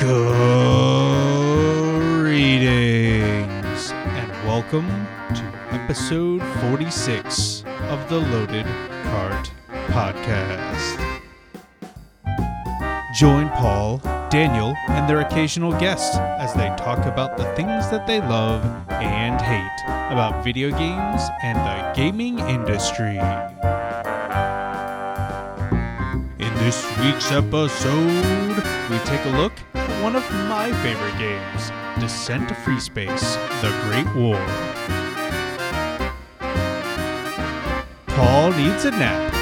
Greetings and welcome to episode 46 of the Loaded Cart Podcast. Join Paul, Daniel, and their occasional guests as they talk about the things that they love and hate about video games and the gaming industry. In this week's episode, we take a look one of my favorite games, Descent to Free Space The Great War. Paul needs a nap.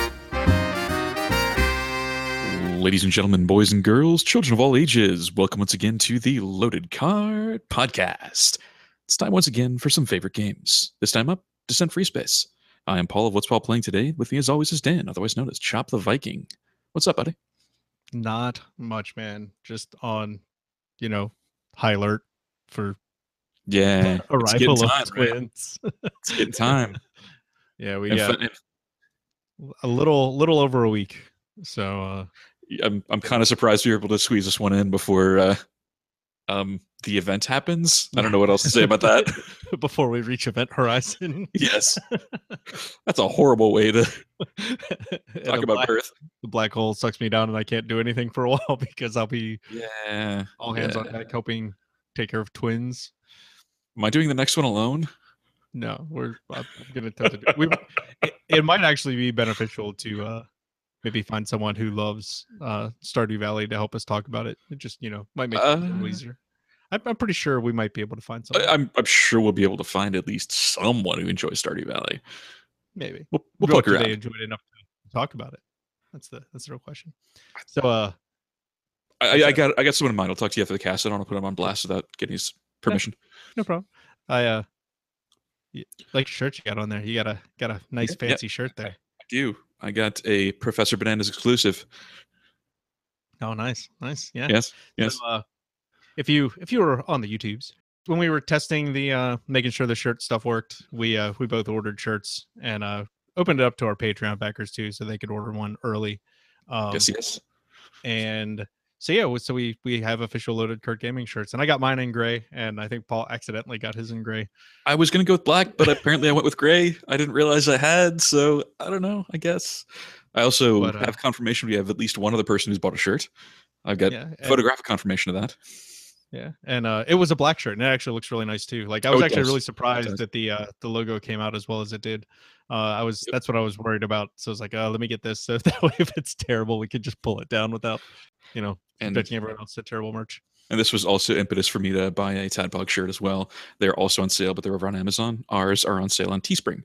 Ladies and gentlemen, boys and girls, children of all ages, welcome once again to the Loaded Cart Podcast. It's time once again for some favorite games. This time up, Descent Free Space. I am Paul of What's Paul Playing Today. With me as always is Dan, otherwise known as Chop the Viking. What's up, buddy? Not much, man. Just on, you know, high alert for Yeah, arrival of right? twins. It's getting time. yeah, we And got a little, little over a week. So, uh, I'm I'm kind of surprised we were able to squeeze this one in before uh, um the event happens. I don't know what else to say about that. before we reach event horizon. yes, that's a horrible way to talk about black, birth. the black hole sucks me down and I can't do anything for a while because I'll be Yeah, all hands on deck helping take care of twins. Am I doing the next one alone? No, we're I'm gonna attempt to do we it, it might actually be beneficial to uh maybe find someone who loves uh Stardew Valley to help us talk about it. It just, you know, might make it a little Uh, easier. I'm, I'm pretty sure we might be able to find I- someone. I'm I'm sure we'll be able to find at least someone who enjoys Stardew Valley. maybe. We'll, we'll poke around. they enjoy it enough to talk about it? That's the that's the real question. So uh I, I- got I got someone in mind. I'll talk to you after the cast. I don't want to put him on blast without getting his permission. no problem. I uh like your shirt you got on there. You got a got a nice Yeah, yeah. fancy shirt there. I do. I got a Professor Bananas exclusive. Oh nice. Nice. Yeah. Yes. Yes. So, uh, if you if you were on the YouTubes when we were testing the uh making sure the shirt stuff worked, we uh we both ordered shirts and uh opened it up to our Patreon backers too, so they could order one early. Um, yes. Yes. and so yeah, so we we have official loaded Cart Gaming shirts, and I got mine in gray, and I think Paul accidentally got his in gray. I was gonna go with black, but apparently I went with gray. I didn't realize I had, so I don't know. I guess. I also But, uh, have confirmation we have at least one other person who's bought a shirt. I've got Yeah, photographic confirmation of that. Yeah, and uh, it was a black shirt, and it actually looks really nice too. Like I Oh, was it actually does. really surprised that the uh, the logo came out as well as it did. Uh, I was Yep. that's what I was worried about. So I was like, oh let me get this, so that way if it's terrible, we could just pull it down without, you know, And bitching everyone else to terrible merch. And this was also impetus for me to buy a Tadpog shirt as well. They're also on sale, but they're over on Amazon. Ours are on sale on Teespring.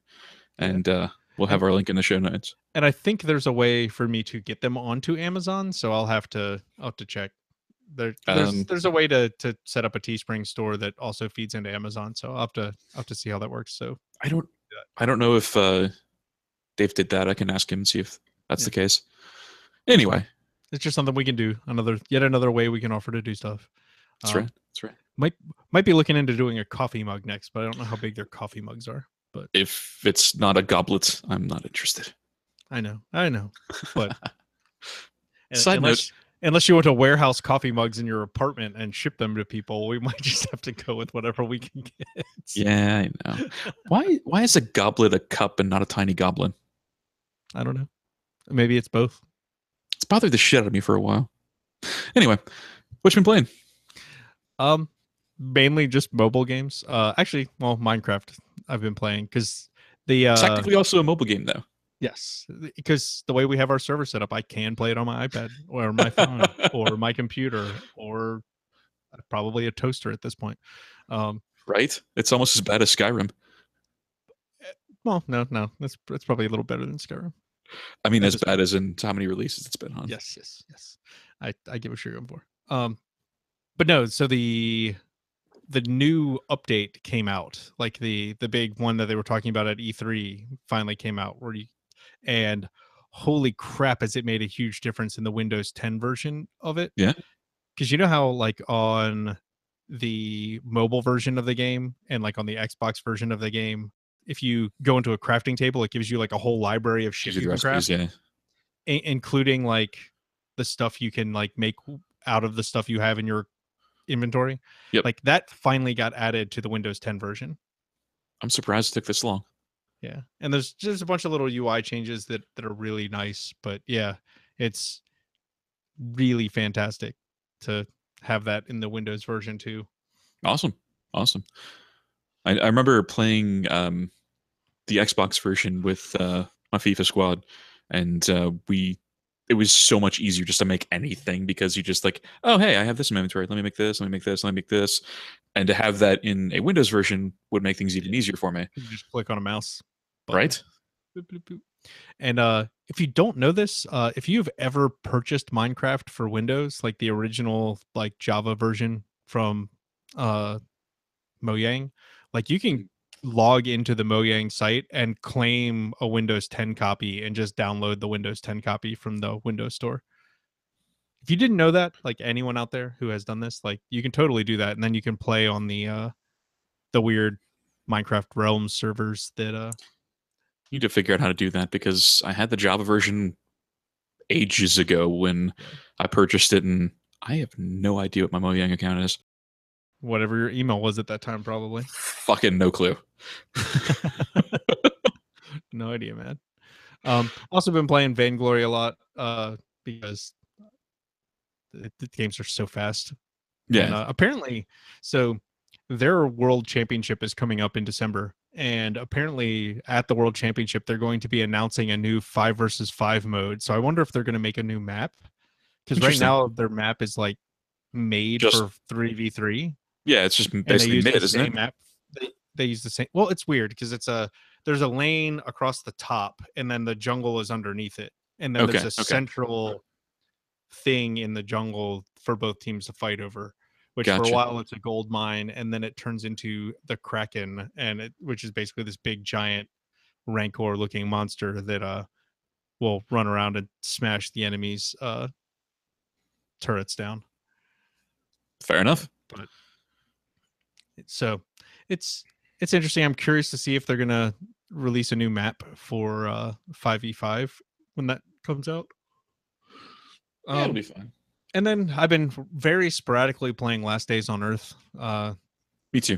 And uh, we'll have our link in the show notes. And I think there's a way for me to get them onto Amazon, so I'll have to I'll have to check. There, there's Um, there's a way to to set up a Teespring store that also feeds into Amazon, so I'll have to I'll have to see how that works. So I don't I don't know if uh, Dave did that. I can ask him and see if that's Yeah. the case. Anyway, it's just something we can do. Another yet another way we can offer to do stuff. that's Um, right. That's right. might might be looking into doing a coffee mug next, but I don't know how big their coffee mugs are. But If it's not a goblet, I'm not interested. I know, I know. But Side note- unless, you want to warehouse coffee mugs in your apartment and ship them to people, we might just have to go with whatever we can get. Yeah, I know. why why is a goblet a cup and not a tiny goblin? I don't know. Maybe it's both. It's bothered the shit out of me for a while. Anyway, what you been playing? Um, mainly just mobile games. Uh, actually, well, Minecraft. I've been playing because the uh, Technically also a mobile game though. Yes, because the way we have our server set up, I can play it on my iPad or my phone or my computer or uh, probably a toaster at this point. Um, Right? It's almost as bad as Skyrim. well, no, no, that's that's probably a little better than Skyrim. I mean, as bad as in how many releases it's been on. Yes, yes, yes. I I give what you're going for. Um, but no, so the the new update came out, like the the big one that they were talking about at E3 finally came out, where you and holy crap, has it made a huge difference in the Windows 10 version of it? Yeah. because you know how like on the mobile version of the game and like on the Xbox version of the game, if you go into a crafting table, it gives you like a whole library of shit you can craft yeah. i- including like the stuff you can like make out of the stuff you have in your inventory. Yep. Like that finally got added to the Windows 10 version. I'm surprised it took this long. Yeah. And there's just a bunch of little UI changes that that are really nice, but yeah, it's really fantastic to have that in the Windows version too. Awesome. Awesome. I, I remember playing um, the Xbox version with uh, my FIFA squad, and uh, we it was so much easier just to make anything because you just like, oh hey, I have this in my inventory. Let me make this. Let me make this. Let me make this, and to have that in a Windows version would make things even easier for me. You just click on a mouse. Button. Right? Boop, boop, boop. And uh, if you don't know this, uh, if you've ever purchased Minecraft for Windows, like the original like Java version from uh, Mojang, like you can log into the Mojang site and claim a Windows 10 copy and just download the Windows 10 copy from the Windows Store. If you didn't know that, like anyone out there who has done this, like you can totally do that, and then you can play on the uh, the weird Minecraft Realms servers that uh need to figure out how to do that because I had the Java version ages ago when I purchased it, and I have no idea what my Mojang account is. whatever your email was at that time, probably. Fucking no clue. no idea, man. Um, also been playing Vainglory a lot uh, because the, the games are so fast. Yeah, And, uh, apparently, so their world championship is coming up in December, and apparently at the world championship they're going to be announcing a new five versus five mode. So I wonder if they're going to make a new map because right now their map is like made Just- for three v three. yeah, it's just basically mid, the isn't same it? map. They, they use the same. Well, it's weird because it's a there's a lane across the top, and then the jungle is underneath it, and then there's a okay. central thing in the jungle for both teams to fight over. Which for a while it's a gold mine, and then it turns into the kraken, and it which is basically this big giant rancor looking monster that uh will run around and smash the enemies uh turrets down. Fair enough. so it's it's interesting i'm curious to see if they're gonna release a new map for uh 5v5 when that comes out Yeah, it'll um, be fine. And then i've been very sporadically playing last days on earth uh Me too.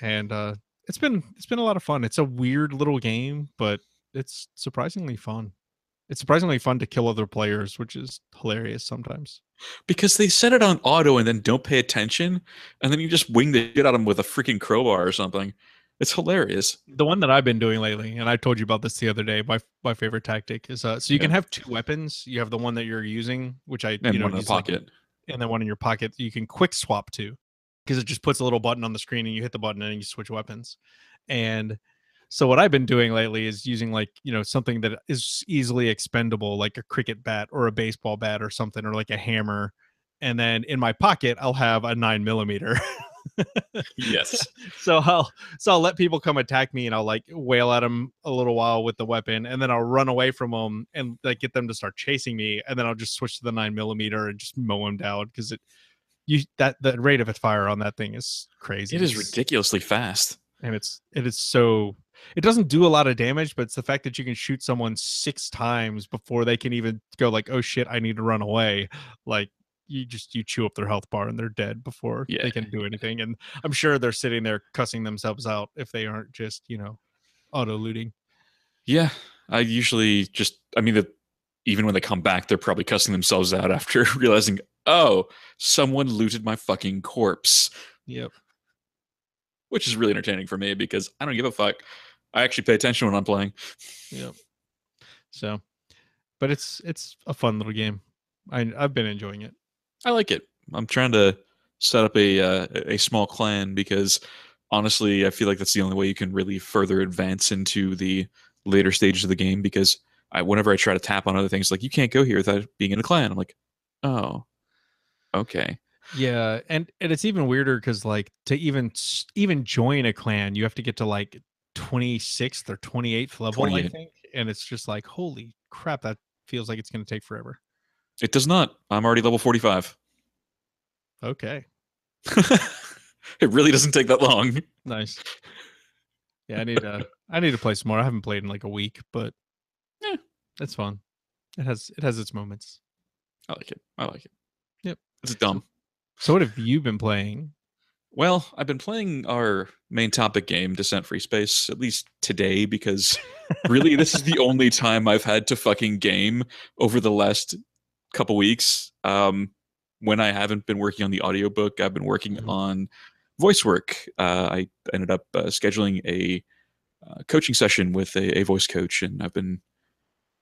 and uh it's been it's been a lot of fun it's a weird little game but it's surprisingly fun it's surprisingly fun to kill other players which is hilarious sometimes Because they set it on auto and then don't pay attention, and then you just wing the shit out of them with a freaking crowbar or something. It's hilarious. the one that I've been doing lately, and I told you about this the other day. My my favorite tactic is uh, so you can have two weapons. You have the one that you're using, which I And you know one in the use, like, pocket. and then one in your pocket. You can quick swap to because it just puts a little button on the screen, and you hit the button, and you switch weapons. And so what I've been doing lately is using like you know something that is easily expendable, like a cricket bat or a baseball bat or something, or like a hammer. And then in my pocket, I'll have a nine millimeter. yes. so I'll so I'll let people come attack me and I'll like wail at them a little while with the weapon and then I'll run away from them and like get them to start chasing me and then I'll just switch to the nine millimeter and just mow them down because it you that the rate of fire on that thing is crazy. It is ridiculously fast. and it's it is so it doesn't do a lot of damage but it's the fact that you can shoot someone six times before they can even go like oh shit I need to run away like you just you chew up their health bar and they're dead before Yeah. they can do anything and i'm sure they're sitting there cussing themselves out if they aren't just you know auto looting Yeah. I usually just, I mean, the, even when they come back, they're probably cussing themselves out after realizing, oh, someone looted my fucking corpse, yep which is really entertaining for me because I don't give a fuck. I actually pay attention when I'm playing. yep so but it's it's a fun little game i i've been enjoying it I like it. I'm trying to set up a uh, a small clan because honestly, I feel like that's the only way you can really further advance into the later stages of the game. Because I, whenever I try to tap on other things, like you can't go here without being in a clan. I'm like, oh, okay, Yeah, and and it's even weirder because like to even even join a clan, you have to get to like twenty sixth or twenty eighth level, I think, and it's just like holy crap, that feels like it's going to take forever. It does not. I'm already level 45. Okay, it really doesn't take that long. nice. Yeah, I need to I need to play some more. I haven't played in like a week, but Yeah. it's fun. It has it has its moments. I like it. I like it. Yep. It's dumb. So what have you been playing? Well, I've been playing our main topic game, Descent Free Space, at least today, because really this is the only time I've had to fucking game over the last couple weeks. Um, when I haven't been working on the audiobook, I've been working Mhm. on voice work. Uh, I ended up uh, scheduling a uh, coaching session with a, a voice coach, and I've been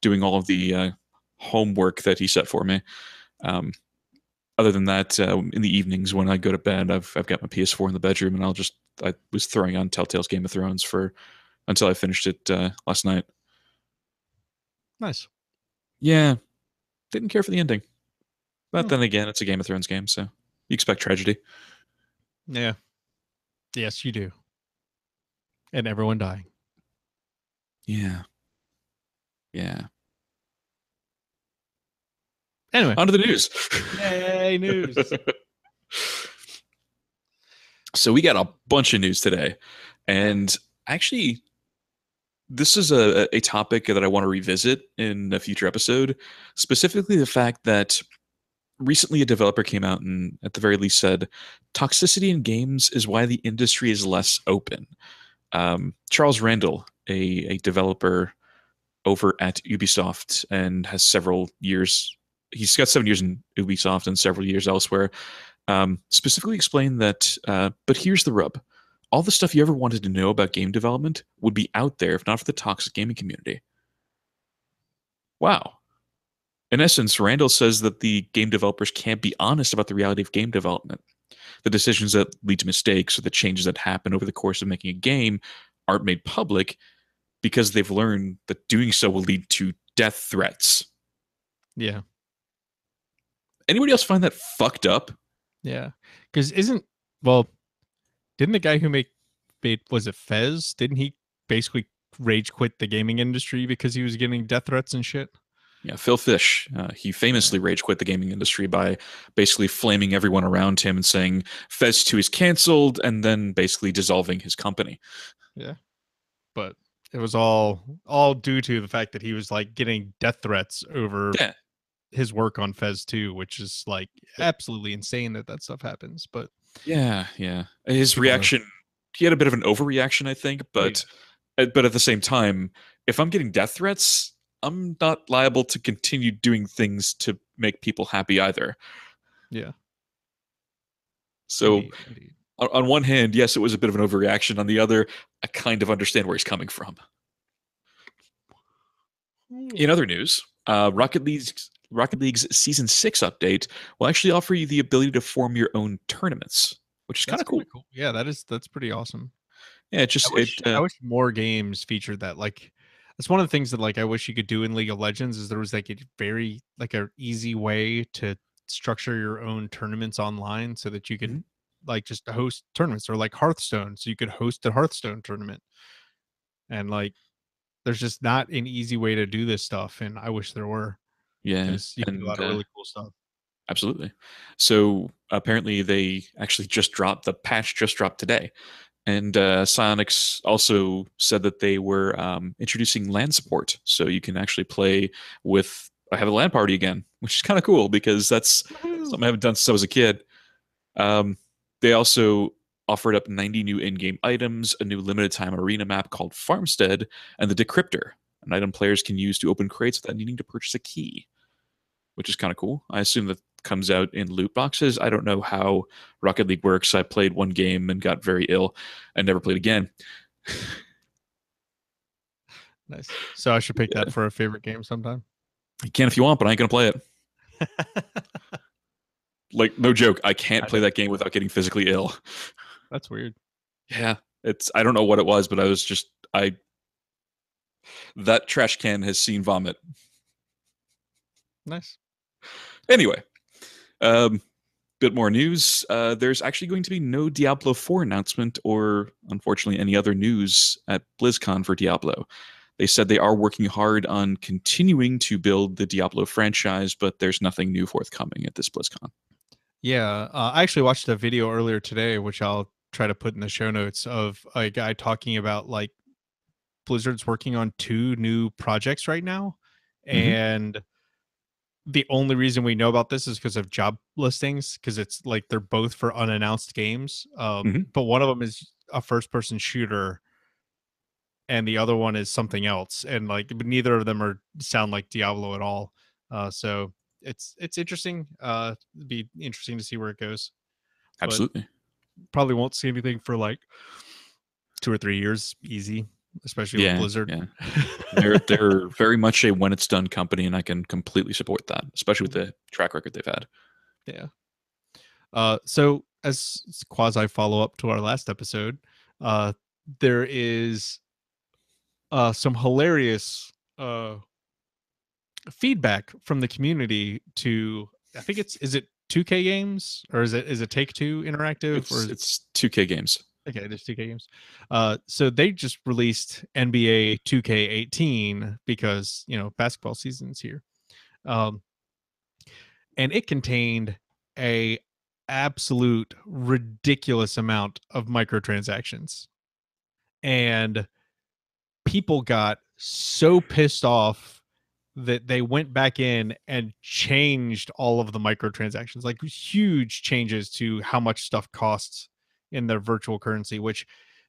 doing all of the uh, homework that he set for me. Um, other than that, uh, in the evenings when I go to bed, I've I've got my PS4 in the bedroom, and I'll just I was throwing on Telltale's Game of Thrones for until I finished it uh, last night. Nice. Yeah, didn't care for the ending, but Hmm. then again, it's a Game of Thrones game, so you expect tragedy. Yeah. Yes, you do. And everyone dying. Yeah, yeah. Anyway. On to the news. Yay, news. so we got a bunch of news today, and actually, this is a, a topic that I want to revisit in a future episode. Specifically, the fact that recently a developer came out and, at the very least, said toxicity in games is why the industry is less open. Um, Charles Randall, a, a developer over at Ubisoft, and has several years. He's got seven years in Ubisoft and several years elsewhere. Um, specifically explained that, uh, but here's the rub all the stuff you ever wanted to know about game development would be out there if not for the toxic gaming community. Wow. In essence, Randall says that the game developers can't be honest about the reality of game development. The decisions that lead to mistakes or the changes that happen over the course of making a game aren't made public because they've learned that doing so will lead to death threats. Yeah. Anybody else find that fucked up? Yeah. Because isn't well, didn't the guy who make made was it Fez? Didn't he basically rage quit the gaming industry because he was getting death threats and shit? Yeah, Phil Fish. Uh, he famously rage quit the gaming industry by basically flaming everyone around him and saying Fez 2 is canceled and then basically dissolving his company. Yeah. But it was all all due to the fact that he was like getting death threats over Yeah. his work on Fez 2, which is like absolutely insane that that stuff happens. But Yeah, yeah. His People are- reaction, he had a bit of an overreaction, I think, but uh, but at the same time, if I'm getting death threats, I'm not liable to continue doing things to make people happy either. yeah. So indeed, indeed. on, on one hand, yes, it was a bit of an overreaction. On the other, I kind of understand where he's coming from. In other news, uh, Rocket League's Rocket League's season six update will actually offer you the ability to form your own tournaments, which is kind of cool. kinda Yeah, that is that's pretty awesome. Yeah, it just I wish, it, I uh, wish more games featured that. Like, that's one of the things that like I wish you could do in League of Legends is there was like a very like a easy way to structure your own tournaments online so that you could Mhm. like just host tournaments or like Hearthstone, so you could host a Hearthstone tournament. And like, there's just not an easy way to do this stuff, and I wish there were because you can do a lot and, of uh, really cool stuff. Absolutely. So apparently they actually just dropped the patch just dropped today. And uh, Psyonix also said that they were um, introducing LAN support, so you can actually play with. I have a LAN party again, which is kind of cool because that's something I haven't done since I was a kid. Um, they also offered up 90 new in-game items, a new limited time arena map called Farmstead, and the Decryptor, an item players can use to open crates without needing to purchase a key, which is kind of cool. I assume that comes out in loot boxes. I don't know how Rocket League works. I played one game and got very ill and never played again. Nice. So I should pick that for a favorite game sometime. You can if you want, but I ain't gonna play it. Like no joke, I can't I play that game without getting physically ill. That's weird. Yeah, it's I don't know what it was, but I was just I that trash can has seen vomit. Nice. Anyway, um, bit more news. Uh, there's actually going to be no Diablo 4 announcement, or unfortunately any other news at BlizzCon for Diablo. They said they are working hard on continuing to build the Diablo franchise, but there's nothing new forthcoming at this BlizzCon. Yeah, uh, I actually watched a video earlier today, which I'll try to put in the show notes of a guy talking about like Blizzard's working on two new projects right now, Mhm. and the only reason we know about this is because of job listings because it's like they're both for unannounced games um, Mhm. but one of them is a first person shooter and the other one is something else and like but neither of them are sound like diablo at all uh, so it's it's interesting uh it'd be interesting to see where it goes But- Absolutely. probably won't see anything for like two or three years easy especially Yeah, with blizzard yeah. they're they're very much a when it's done company, and I can completely support that, especially with the track record they've had. Yeah. Uh, so as quasi follow up to our last episode, uh, there is uh, some hilarious uh, feedback from the community to I think it's is it 2K games or is it is it Take Two Interactive It's, or is it, it's 2K games. Okay there's 2K games. Uh, so they just released NBA 2K18 because you know basketball season's here. Um, and it contained a absolute ridiculous amount of microtransactions and people got so pissed off that they went back in and changed all of the microtransactions like huge changes to how much stuff costs in their virtual currency which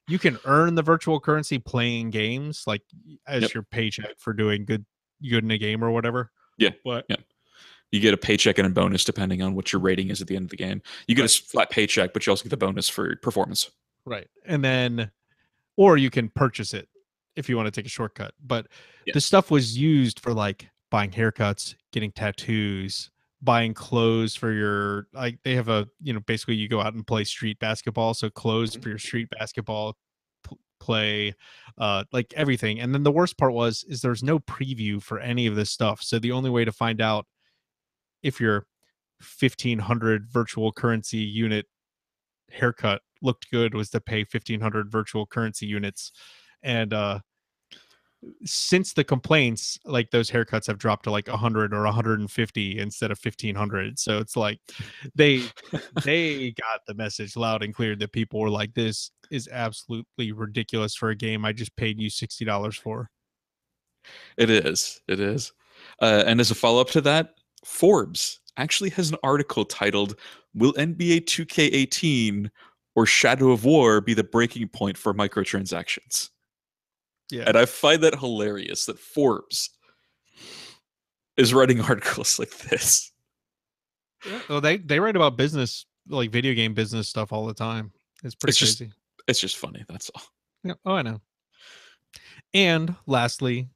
you can earn the virtual currency playing games like as Yep. your paycheck for doing good good in a game or whatever Yeah, but yeah. You get a paycheck and a bonus depending on what your rating is at the end of the game. You get a Right. s- flat paycheck, but you also get the bonus for performance. Right. And then, or you can purchase it if you want to take a shortcut. But Yeah. the stuff was used for like buying haircuts, getting tattoos, buying clothes for your, like, they have a, you know, basically you go out and play street basketball. So clothes Mhm. for your street basketball p- play, uh, like everything. And then the worst part was, is there's no preview for any of this stuff. So the only way to find out if your 1500 virtual currency unit haircut looked good was to pay 1500 virtual currency units and uh since the complaints like those haircuts have dropped to like 100 or 150 instead of 1500 so it's like they they got the message loud and clear that people were like this is absolutely ridiculous for a game i just paid you $60 for It is. It is. Uh, and as a follow up to that, Forbes actually has an article titled Will NBA 2K18 or Shadow of War be the breaking point for microtransactions? Yeah And I find that hilarious that Forbes is writing articles like this. well they they write about business like video game business stuff all the time it's pretty It's just- crazy It's just funny. That's all. Yeah. Oh, I know. And lastly,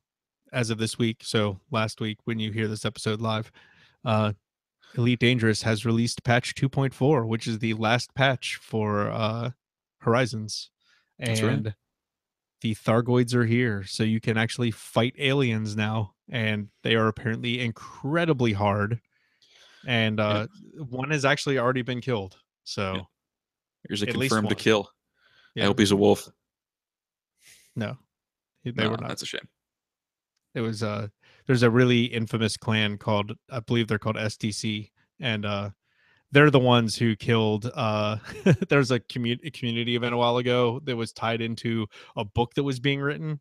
as of this week, so last week when you hear this episode live, uh, Elite Dangerous has released patch 2.4, which is the last patch for uh, Horizons. That's right. The Thargoids are here, so you can actually fight aliens now, and they are apparently incredibly hard. And uh, one has actually already been killed. So Here's a confirmed to kill. yeah, I hope he's a wolf. no, they No, were not. That's a shame. it was uh there's a really infamous clan called i believe they're called sdc and uh they're the ones who killed uh there's a, commu- a community event a while ago that was tied into a book that was being written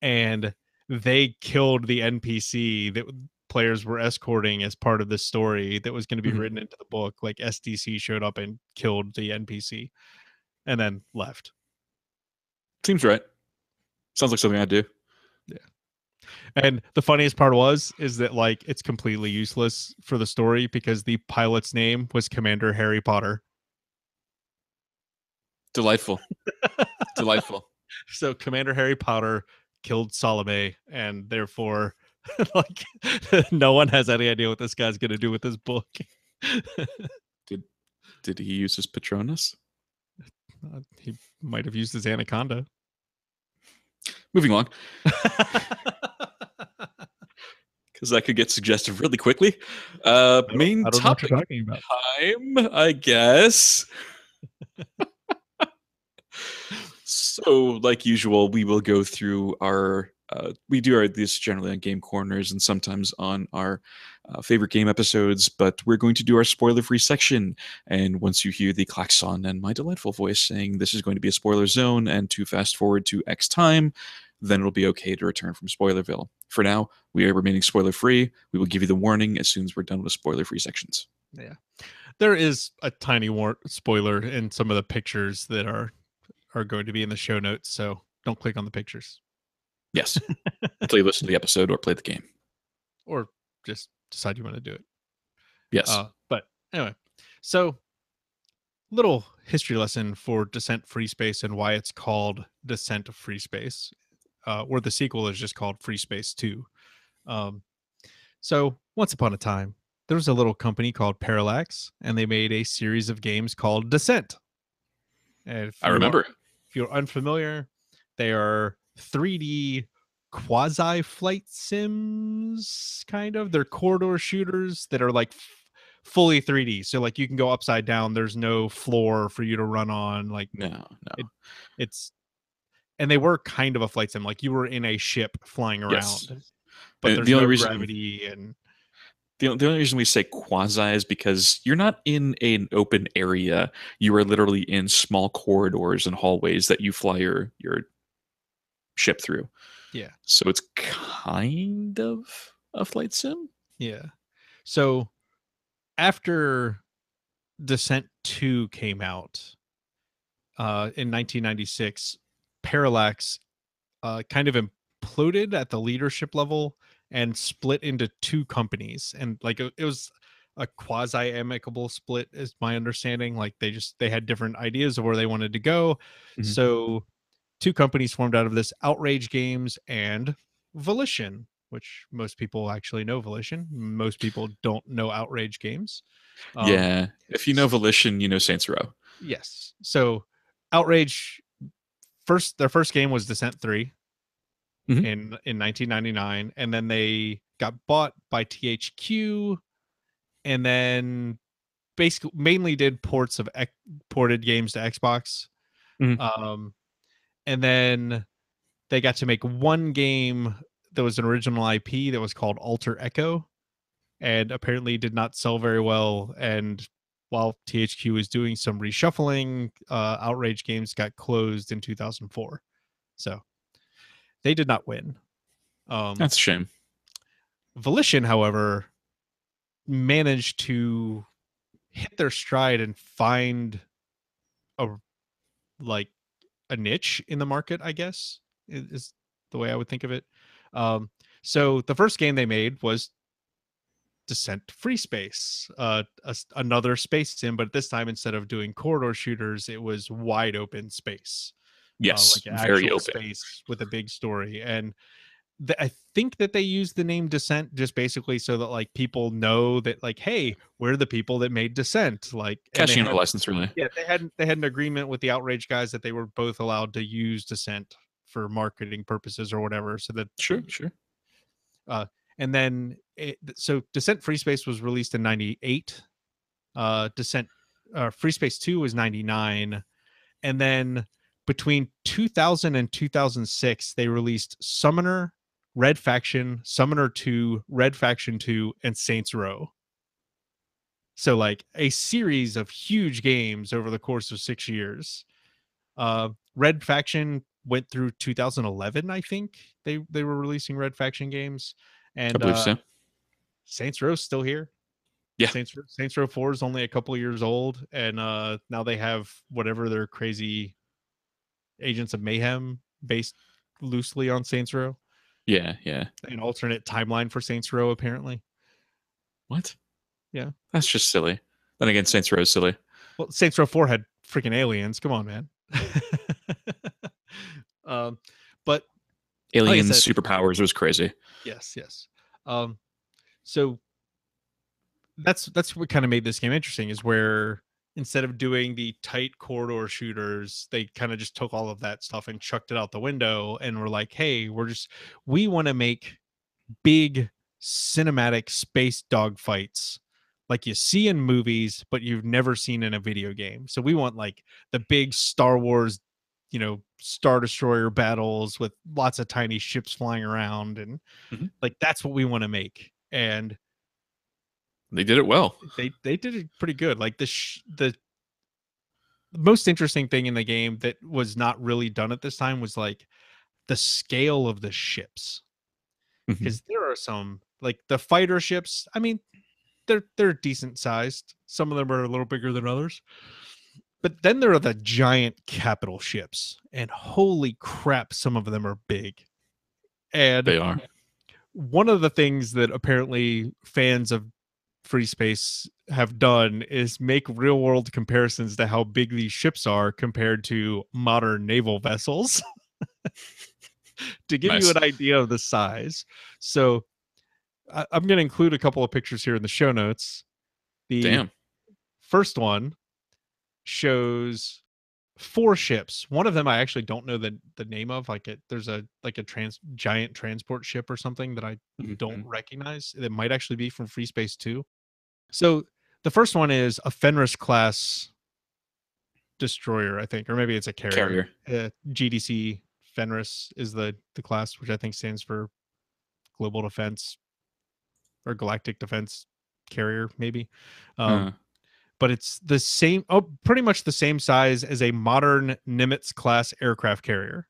and they killed the npc that players were escorting as part of the story that was going to be Mhm. written into the book like sdc showed up and killed the npc and then left Seems right. Sounds like something I'd do. And the funniest part was is that like it's completely useless for the story because the pilot's name was Commander Harry Potter. Delightful. Delightful. So Commander Harry Potter killed Salome and therefore like no one has any idea what this guy's going to do with this book. Did did he use his Patronus? Uh, he might have used his anaconda. Moving along, because that could get suggestive really quickly. Uh, I main I don't know what topic talking about. time, I guess. so, like usual, we will go through our. Uh, we do our this generally on game corners and sometimes on our uh, favorite game episodes, but we're going to do our spoiler-free section. And once you hear the klaxon and my delightful voice saying this is going to be a spoiler zone, and to fast forward to X time, then it'll be okay to return from Spoilerville. For now, we are remaining spoiler free. We will give you the warning as soon as we're done with spoiler free sections. Yeah. There is a tiny war- spoiler in some of the pictures that are are going to be in the show notes, so don't click on the pictures Yes, until you listen to the episode or play the game. or just decide you want to do it. Yes. Uh, but anyway, so little history lesson for Descent Free Space and why it's called Descent Free Space, uh, or the sequel is just called Free Space Two. Um, so once upon a time, there was a little company called Parallax, and they made a series of games called Descent. And I remember. if you're unfamiliar, they are 3D quasi flight sims, kind of. They're corridor shooters that are like f- fully 3D. So like you can go upside down. There's no floor for you to run on. Like No, no. It- it's and they were kind of a flight sim. Like you were in a ship flying around. Yes. But there's the only no reason- gravity and The, the only reason we say quasi is because you're not in an open area. You are literally in small corridors and hallways that you fly your your ship through. Yeah. So it's kind of a flight sim. Yeah. So after Descent 2 came out uh, in 1996, Parallax uh, kind of imploded at the leadership level and split into two companies. And like it, it was a quasi amicable split, is my understanding. Like they just they had different ideas of where they wanted to go. Mhm. So two companies formed out of this Outrage Games and Volition, which most people actually know Volition. Most people don't know Outrage Games. Um, yeah. If you know Volition, you know Saints Row. Yes. So Outrage first their first game was Descent 3 Mhm. in in 1999 and then they got bought by THQ and then basically mainly did ports of X- ported games to Xbox. Mhm. Um and then they got to make one game that was an original IP that was called Alter Echo and apparently did not sell very well and while THQ was doing some reshuffling, uh, Outrage Games got closed in 2004. So they did not win. Um, That's a shame. Volition, however, managed to hit their stride and find a like a niche in the market, I guess, is, the way I would think of it. Um, so the first game they made was Descent Free Space, uh, a another space sim, but this time instead of doing corridor shooters, it was wide open space Yes. uh, like very open. space with a big story and th- i think that they use the name descent just basically so that like people know that like hey we're the people that made descent like Cashing a license, really. yeah they had they had an agreement with the outrage guys that they were both allowed to use descent for marketing purposes or whatever so that Sure, sure. And then it, so descent free space was released in 98 uh descent uh free space 2 was 99 and then between 2000 and 2006 they released summoner red faction summoner 2 red faction 2 and saints row. So like a series of huge games over the course of six years. Uh red faction went through 2011 i think they they were releasing red faction games and I believe uh, so. Saints Row's still here. Yeah. Saints Row, Saints Row 4 is only a couple years old, and uh now they have whatever their crazy Agents of Mayhem based loosely on Saints Row, Yeah, yeah. an alternate timeline for Saints Row apparently. What? Yeah. That's just silly. Then again, Saints Row is silly. Well, Saints Row 4 had freaking aliens. Come on, man. um, Aliens, said- superpowers was crazy. yes yes um so that's that's what kind of made this game interesting is where instead of doing the tight corridor shooters they kind of just took all of that stuff and chucked it out the window and were like hey we're just we want to make big cinematic space dogfights like you see in movies but you've never seen in a video game so we want like the big star wars you know star destroyer battles with lots of tiny ships flying around and Mhm. like that's what we want to make and They did it well. they they did it pretty good like the sh- the most interesting thing in the game that was not really done at this time was like the scale of the ships because there are some like the fighter ships. I mean, they're they're decent sized. Some of them are a little bigger than others. But then there are the giant capital ships, and holy crap, some of them are big. And They are. one of the things that apparently fans of free space have done is make real world comparisons to how big these ships are compared to modern naval vessels to give you an idea of the size so I, i'm going to include a couple of pictures here in the show notes the Damn. first one shows four ships. One of them i actually don't know the, the name of like it there's a like a trans giant transport ship or something that i don't Mhm. recognize. It might actually be from free space 2 so the first one is a fenris class destroyer i think or maybe it's a carrier, Carrier. Uh, gdc fenris is the the class which i think stands for global defense or galactic defense carrier maybe. Um, Uh, but it's the same oh pretty much the same size as a modern nimitz class aircraft carrier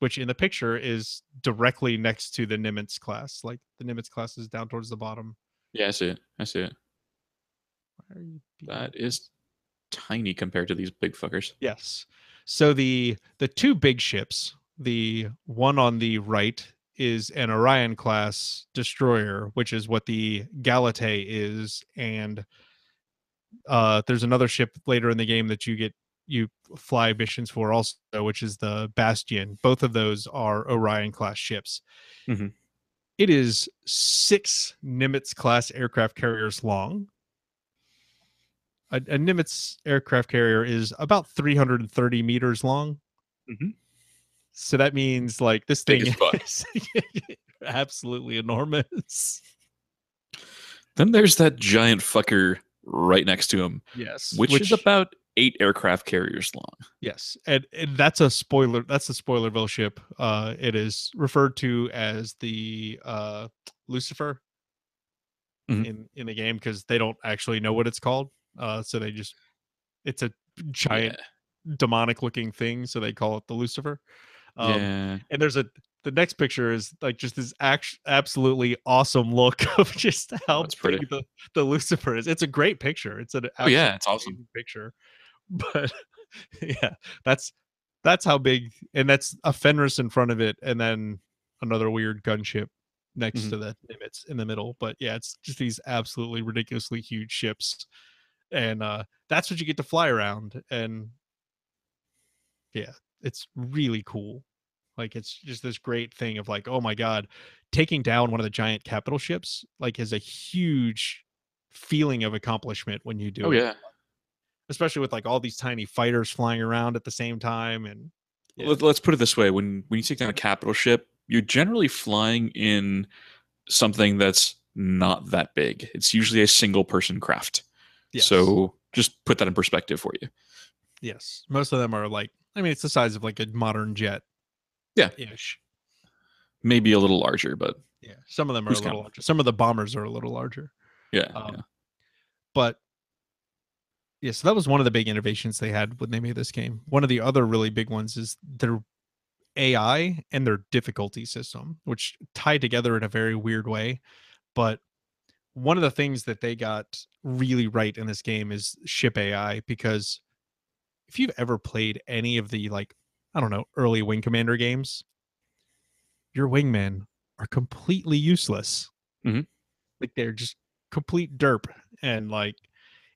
which in the picture is directly next to the nimitz class like the nimitz class is down towards the bottom yeah, I see it. I see it. Why are you That is tiny compared to these big fuckers. yes so the the two big ships the one on the right is an orion class destroyer which is what the Galatea is and uh there's another ship later in the game that you get you fly missions for also which is the bastion. Both of those are orion class ships. Mhm. It is six nimitz class aircraft carriers long. A, a nimitz aircraft carrier is about 330 meters long. Mhm. so that means like this thing is absolutely enormous. Then there's that giant fucker right next to him, yes which, is about eight aircraft carriers long. Yes, and, and that's a spoiler. That's a Spoilerville ship. Uh, it is referred to as the uh, Lucifer Mhm. in in the game because they don't actually know what it's called. Uh, so they just it's a giant demonic looking thing, so they call it the Lucifer. Um, yeah. And there's a the next picture is like just this act, absolutely awesome look of just how pretty. big the the Lucifer is. It's a great picture. It's an Oh, yeah, it's awesome. picture. But yeah, that's that's how big, and that's a Fenris in front of it, and then another weird gunship next Mhm. to the Nimitz in the middle. But yeah, it's just these absolutely ridiculously huge ships, and uh that's what you get to fly around, and yeah, it's really cool. Like it's just this great thing of like, oh my god, taking down one of the giant capital ships like is a huge feeling of accomplishment when you do Oh it yeah. especially with like all these tiny fighters flying around at the same time and Yeah. Let, us put it this way: when when you take down a capital ship, you're generally flying in something that's not that big. It's usually a single person craft. yes, So just put that in perspective for you. yes most of them are like i mean it's the size of like a modern jet Yeah. ish Maybe a little larger, but yeah some of them are Who's a little counting? larger some of the bombers are a little larger yeah. um, yeah. but yeah so that was one of the big innovations they had when they made this game one of the other really big ones is their ai and their difficulty system which tie together in a very weird way but one of the things that they got really right in this game is ship ai because if you've ever played any of the like i don't know early wing commander games your wingmen are completely useless Mhm. like they're just complete derp and like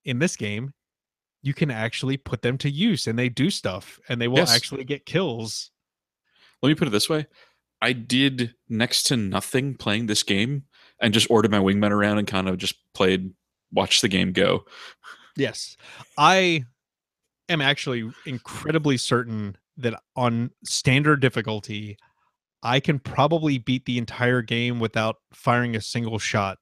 in this game you can actually put them to use and they do stuff and they will Yes. actually get kills Let me put it this way: I did next to nothing playing this game, and just ordered my wingmen around and kind of just played, watched the game go. yes i am actually incredibly certain that on standard difficulty i can probably beat the entire game without firing a single shot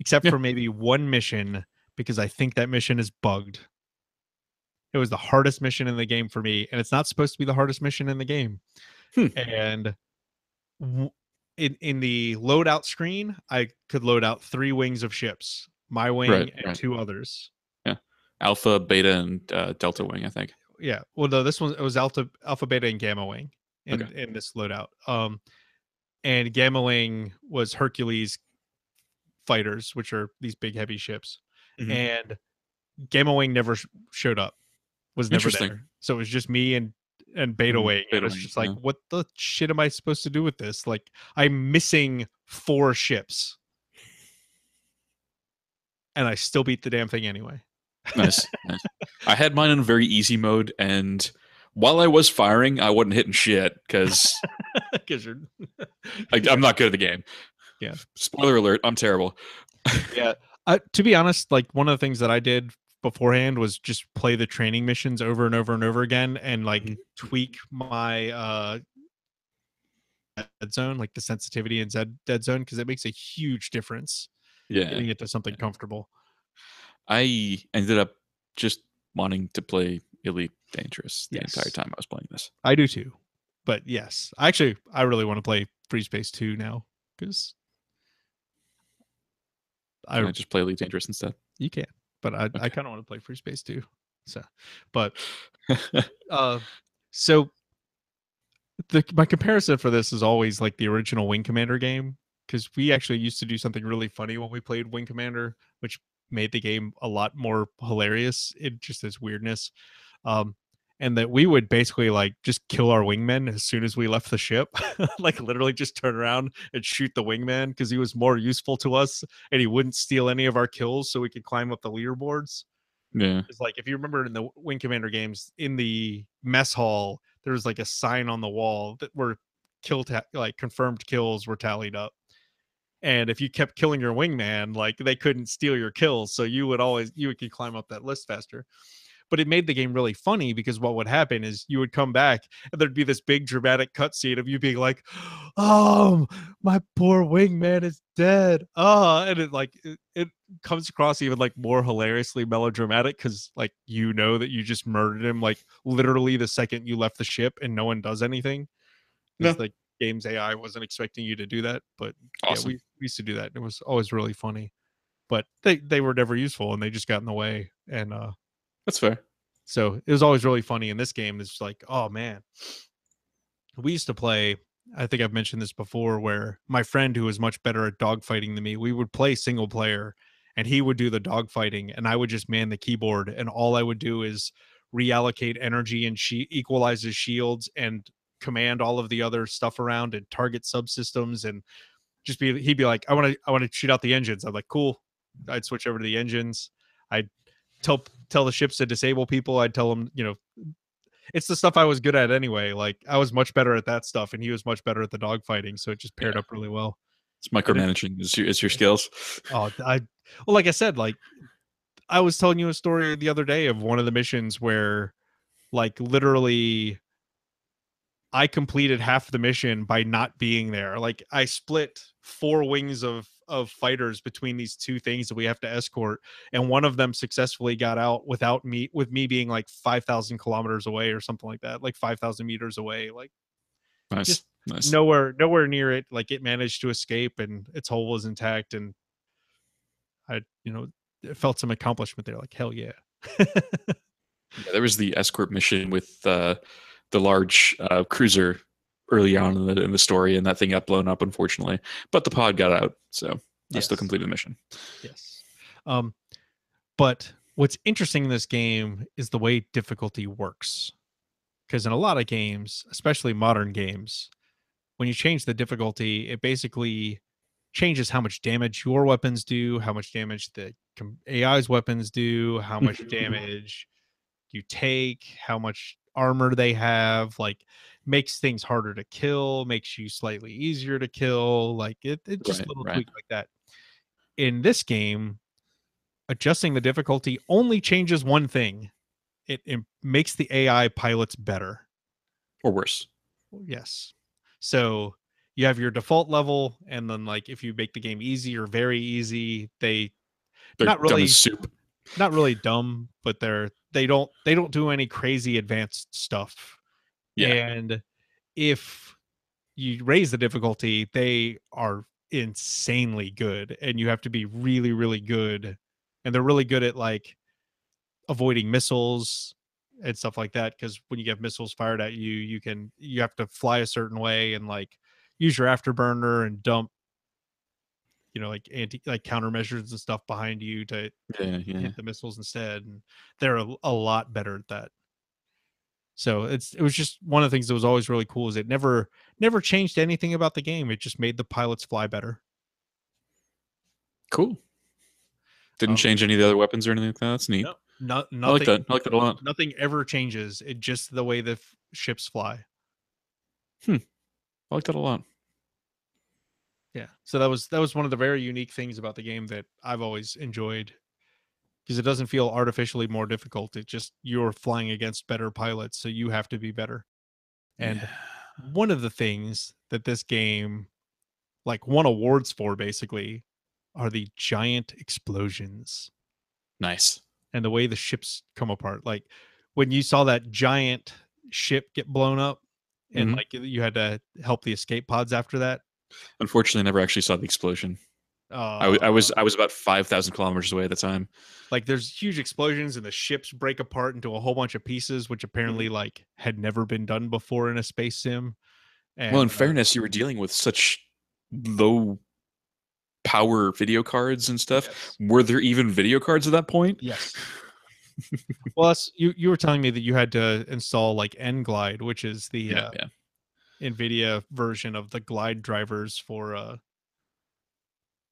except Yeah. for maybe one mission because i think that mission is bugged it was the hardest mission in the game for me and it's not supposed to be the hardest mission in the game Hmm. and w- in in the loadout screen i could load out three wings of ships my wing Right, and right. two others Yeah, Alpha, Beta, and uh, Delta Wing. I think. Yeah well no this one it was alpha alpha beta and gamma wing in Okay. in this loadout. Um, and Gamma Wing was Hercules fighters, which are these big heavy ships, Mhm. and Gamma Wing never sh- showed up. Was never there. So it was just me and and Beta Mm, Wing. and was Wing, just like, yeah. what the shit am I supposed to do with this? Like, I'm missing four ships, and I still beat the damn thing anyway. Nice, nice. I had mine in very easy mode, and while I was firing, I wasn't hitting shit because Because you're I'm not good at the game. Yeah. Spoiler alert: I'm terrible. yeah. Uh, to be honest, like one of the things that I did beforehand was just play the training missions over and over and over again, and like Mhm. tweak my uh dead zone, like the sensitivity in dead dead zone, because it makes a huge difference Yeah, getting it to something Yeah. comfortable. I ended up just wanting to play Elite Dangerous the entire time I was playing this. I do too, but yes, actually, I really want to play FreeSpace Two now because I I just play Elite Dangerous instead? you can, but I I kind of want to play FreeSpace Two. So, but uh so the my comparison for this is always like the original wing commander game because we actually used to do something really funny when we played wing commander which made the game a lot more hilarious in just its weirdness um and that we would basically like just kill our wingmen as soon as we left the ship. Like literally just turn around and shoot the wingman because he was more useful to us and he wouldn't steal any of our kills so we could climb up the leaderboards. Yeah, It's like if you remember in the Wing Commander games in the mess hall, there was like a sign on the wall that were kill ta- like confirmed kills were tallied up. And if you kept killing your wingman, like they couldn't steal your kills, so you would always you could climb up that list faster. But it made the game really funny because what would happen is you would come back and there'd be this big dramatic cutscene of you being like, "Oh, my poor wingman is dead." Oh, and it like it, it comes across even like more hilariously melodramatic because like you know that you just murdered him like literally the second you left the ship and no one does anything. It's Yeah. like game's AI wasn't expecting you to do that, but yeah, we, we used to do that. It was always really funny. But they they were never useful and they just got in the way. And uh That's fair. so it was always really funny in this game. It's like, oh man. We used to play, I think I've mentioned this before, where my friend who was much better at dogfighting than me, we would play single player and he would do the dogfighting and I would just man the keyboard and all I would do is reallocate energy and she equalizes shields and command all of the other stuff around and target subsystems and just be he'd be like, I want to I want to shoot out the engines. I'm like, cool. I'd switch over to the engines. I'd tell tell the ships to disable people. I'd tell them, you know, it's the stuff I was good at anyway. Like I was much better at that stuff, and he was much better at the dogfighting. So it just paired Yeah. up really well. It's micromanaging is your, is your skills. Oh, I well, like I said, like I was telling you a story the other day of one of the missions where, like, literally, I completed half the mission by not being there. Like, I split four wings of of fighters between these two things that we have to escort, and one of them successfully got out without me, with me being like five thousand kilometers away or something like that, like five thousand meters away. Like Nice, Just nice. nowhere nowhere near it like it managed to escape and its hull was intact and i you know felt some accomplishment there like hell yeah Yeah, there was the escort mission with uh, the large uh, cruiser early on in the, in the story, and that thing got blown up, unfortunately. But the pod got out, so I still Yes. completed the mission. yes um but what's interesting in this game is the way difficulty works because in a lot of games especially modern games when you change the difficulty it basically changes how much damage your weapons do how much damage the ai's weapons do how much damage you take how much armor they have like makes things harder to kill makes you slightly easier to kill like it, it just Right, little right. tweaks like that in this game adjusting the difficulty only changes one thing it, it makes the ai pilots better Or worse. yes so you have your default level and then like if you make the game easy or very easy they They're Not really- soup. Not really dumb but they're they don't they don't do any crazy advanced stuff Yeah. and if you raise the difficulty they are insanely good and you have to be really really good and they're really good at like avoiding missiles and stuff like that because when you get missiles fired at you you can you have to fly a certain way and like use your afterburner and dump you know like anti like countermeasures and stuff behind you to Yeah, yeah. hit the missiles instead and they're a, a lot better at that so it's it was just one of the things that was always really cool is it never never changed anything about the game it just made the pilots fly better Cool. Didn't Um, change any of the other weapons or anything like that. That's neat. No, not I nothing like that. I like that a lot. nothing ever changes it just the way the f- ships fly Hmm. I like that a lot. Yeah. So that was that was one of the very unique things about the game that I've always enjoyed because it doesn't feel artificially more difficult. It just you're flying against better pilots, so you have to be better. And Yeah. one of the things that this game like won awards for basically are the giant explosions nice. and the way the ships come apart. Like when you saw that giant ship get blown up and Mhm. like you had to help the escape pods after that. Unfortunately, I never actually saw the explosion. Uh, I, w- I was I was about five thousand kilometers away at the time. like there's huge explosions and the ships break apart into a whole bunch of pieces which apparently like had never been done before in a space sim and, well, in uh, fairness, you were dealing with such low power video cards and stuff. yes, Were there even video cards at that point? yes. well you you were telling me that you had to install like nGlide, which is the Yeah, uh, yeah. Nvidia version of the glide drivers for uh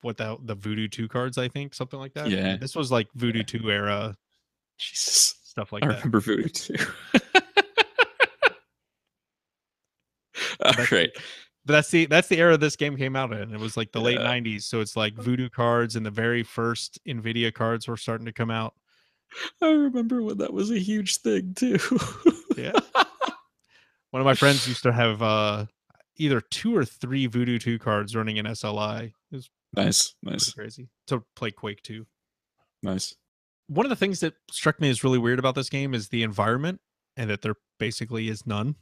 what the the voodoo 2 cards i think something like that Yeah. this was like voodoo 2 era Jesus. stuff like I that remember Voodoo too. All That's- right. But that's the that's the era this game came out in. It was like the late Yeah. '90s, so it's like Voodoo cards and the very first Nvidia cards were starting to come out. I remember when that was a huge thing too. Yeah. One of my friends used to have uh, either two or three Voodoo 2 cards running in SLI. It was nice, nice, crazy to play Quake 2. nice. One of the things that struck me as really weird about this game is the environment, and that there basically is none.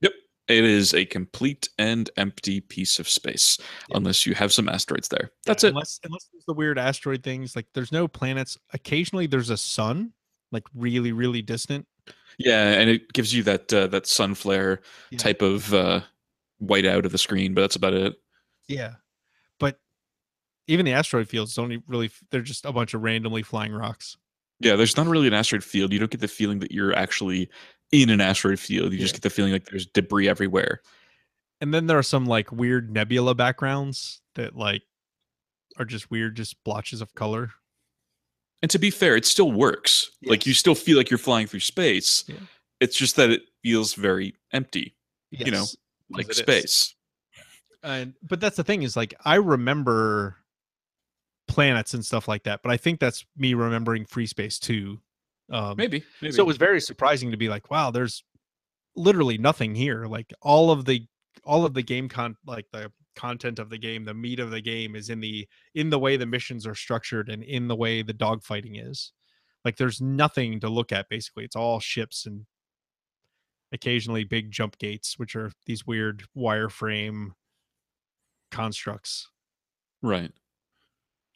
Yep. It is a complete and empty piece of space, Yeah. unless you have some asteroids there. Yeah, That's it. Unless unless there's the weird asteroid things, like there's no planets. Occasionally there's a sun, like really really distant. Yeah, and it gives you that uh, that sun flare Yeah. type of uh, whiteout of the screen, but that's about it. Yeah, but even the asteroid fields don't really. They're just a bunch of randomly flying rocks. Yeah, there's not really an asteroid field. You don't get the feeling that you're actually in an asteroid field. You just get the feeling like there's debris everywhere. And then there are some like weird nebula backgrounds that like are just weird, just blotches of color. And to be fair, it still works. Like you still feel like you're flying through space. Yeah. It's just that it feels very empty, Yes, You know, like space. And but that's the thing is like I remember planets and stuff like that, but I think that's me remembering FreeSpace Two. Um, Maybe, maybe. so it was very surprising to be like wow there's literally nothing here like all of the all of the game con like the content of the game the meat of the game is in the in the way the missions are structured and in the way the dogfighting is like there's nothing to look at basically it's all ships and occasionally big jump gates which are these weird wireframe constructs right.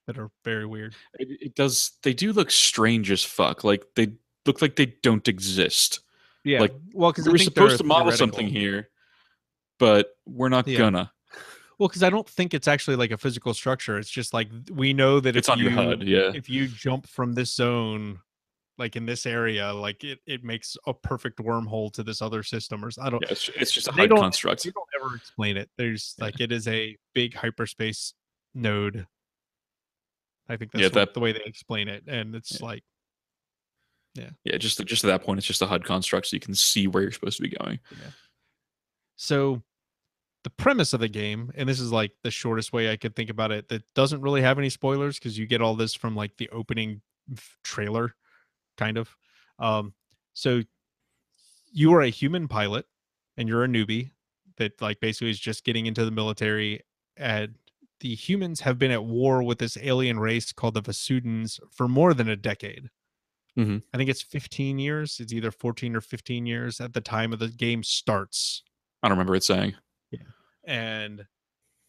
that are very weird It, it does. They do look strange as fuck. Like they look like they don't exist. yeah Like, well because We were supposed to model something here, but we're not Yeah. gonna. Well, because I don't think it's actually like a physical structure. It's just like we know that It's if on you, your HUD. Yeah. If you jump from this zone, like in this area, like it, it makes a perfect wormhole to this other system. Or I don't. yeah it's, it's just a HUD construct. You don't ever explain it. There's Yeah. like it is a big hyperspace node. I think that's Yeah, what- that- the way they explain it, and it's like. Yeah. Yeah, just just at that point, it's just a HUD construct, so you can see where you're supposed to be going. So the premise of the game, and this is like the shortest way I could think about it, that doesn't really have any spoilers because you get all this from like the opening trailer, kind of. Um, so you are a human pilot and you're a newbie that like basically is just getting into the military and the humans have been at war with this alien race called the Vasudans for more than a decade. Mhm. I think it's 15 years. It's either 14 or 15 years at the time of the game starts I don't remember it saying. And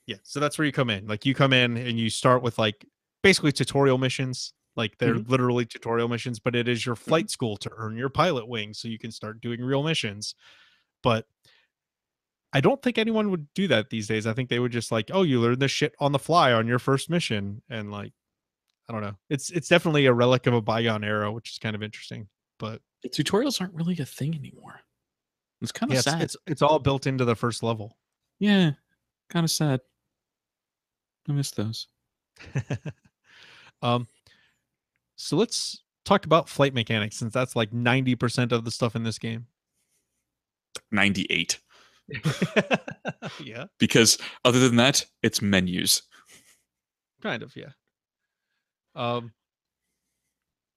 yeah so that's where you come in like you come in and you start with like basically tutorial missions Like they're mm-hmm. literally tutorial missions, but it is your mm-hmm. flight school to earn your pilot wing so you can start doing real missions. But I don't think anyone would do that these days. I think they would just like, oh, you learn this shit on the fly on your first mission, and like, I don't know. It's it's definitely a relic of a bygone era, which is kind of interesting. But tutorials aren't really a thing anymore. It's kind of yeah, it's, sad. it's it's all built into the first level. Yeah, kind of sad. I miss those. um, so let's talk about flight mechanics since that's like ninety percent of the stuff in this game. 98. yeah, Because other than that, it's menus. kind of. Yeah. Um.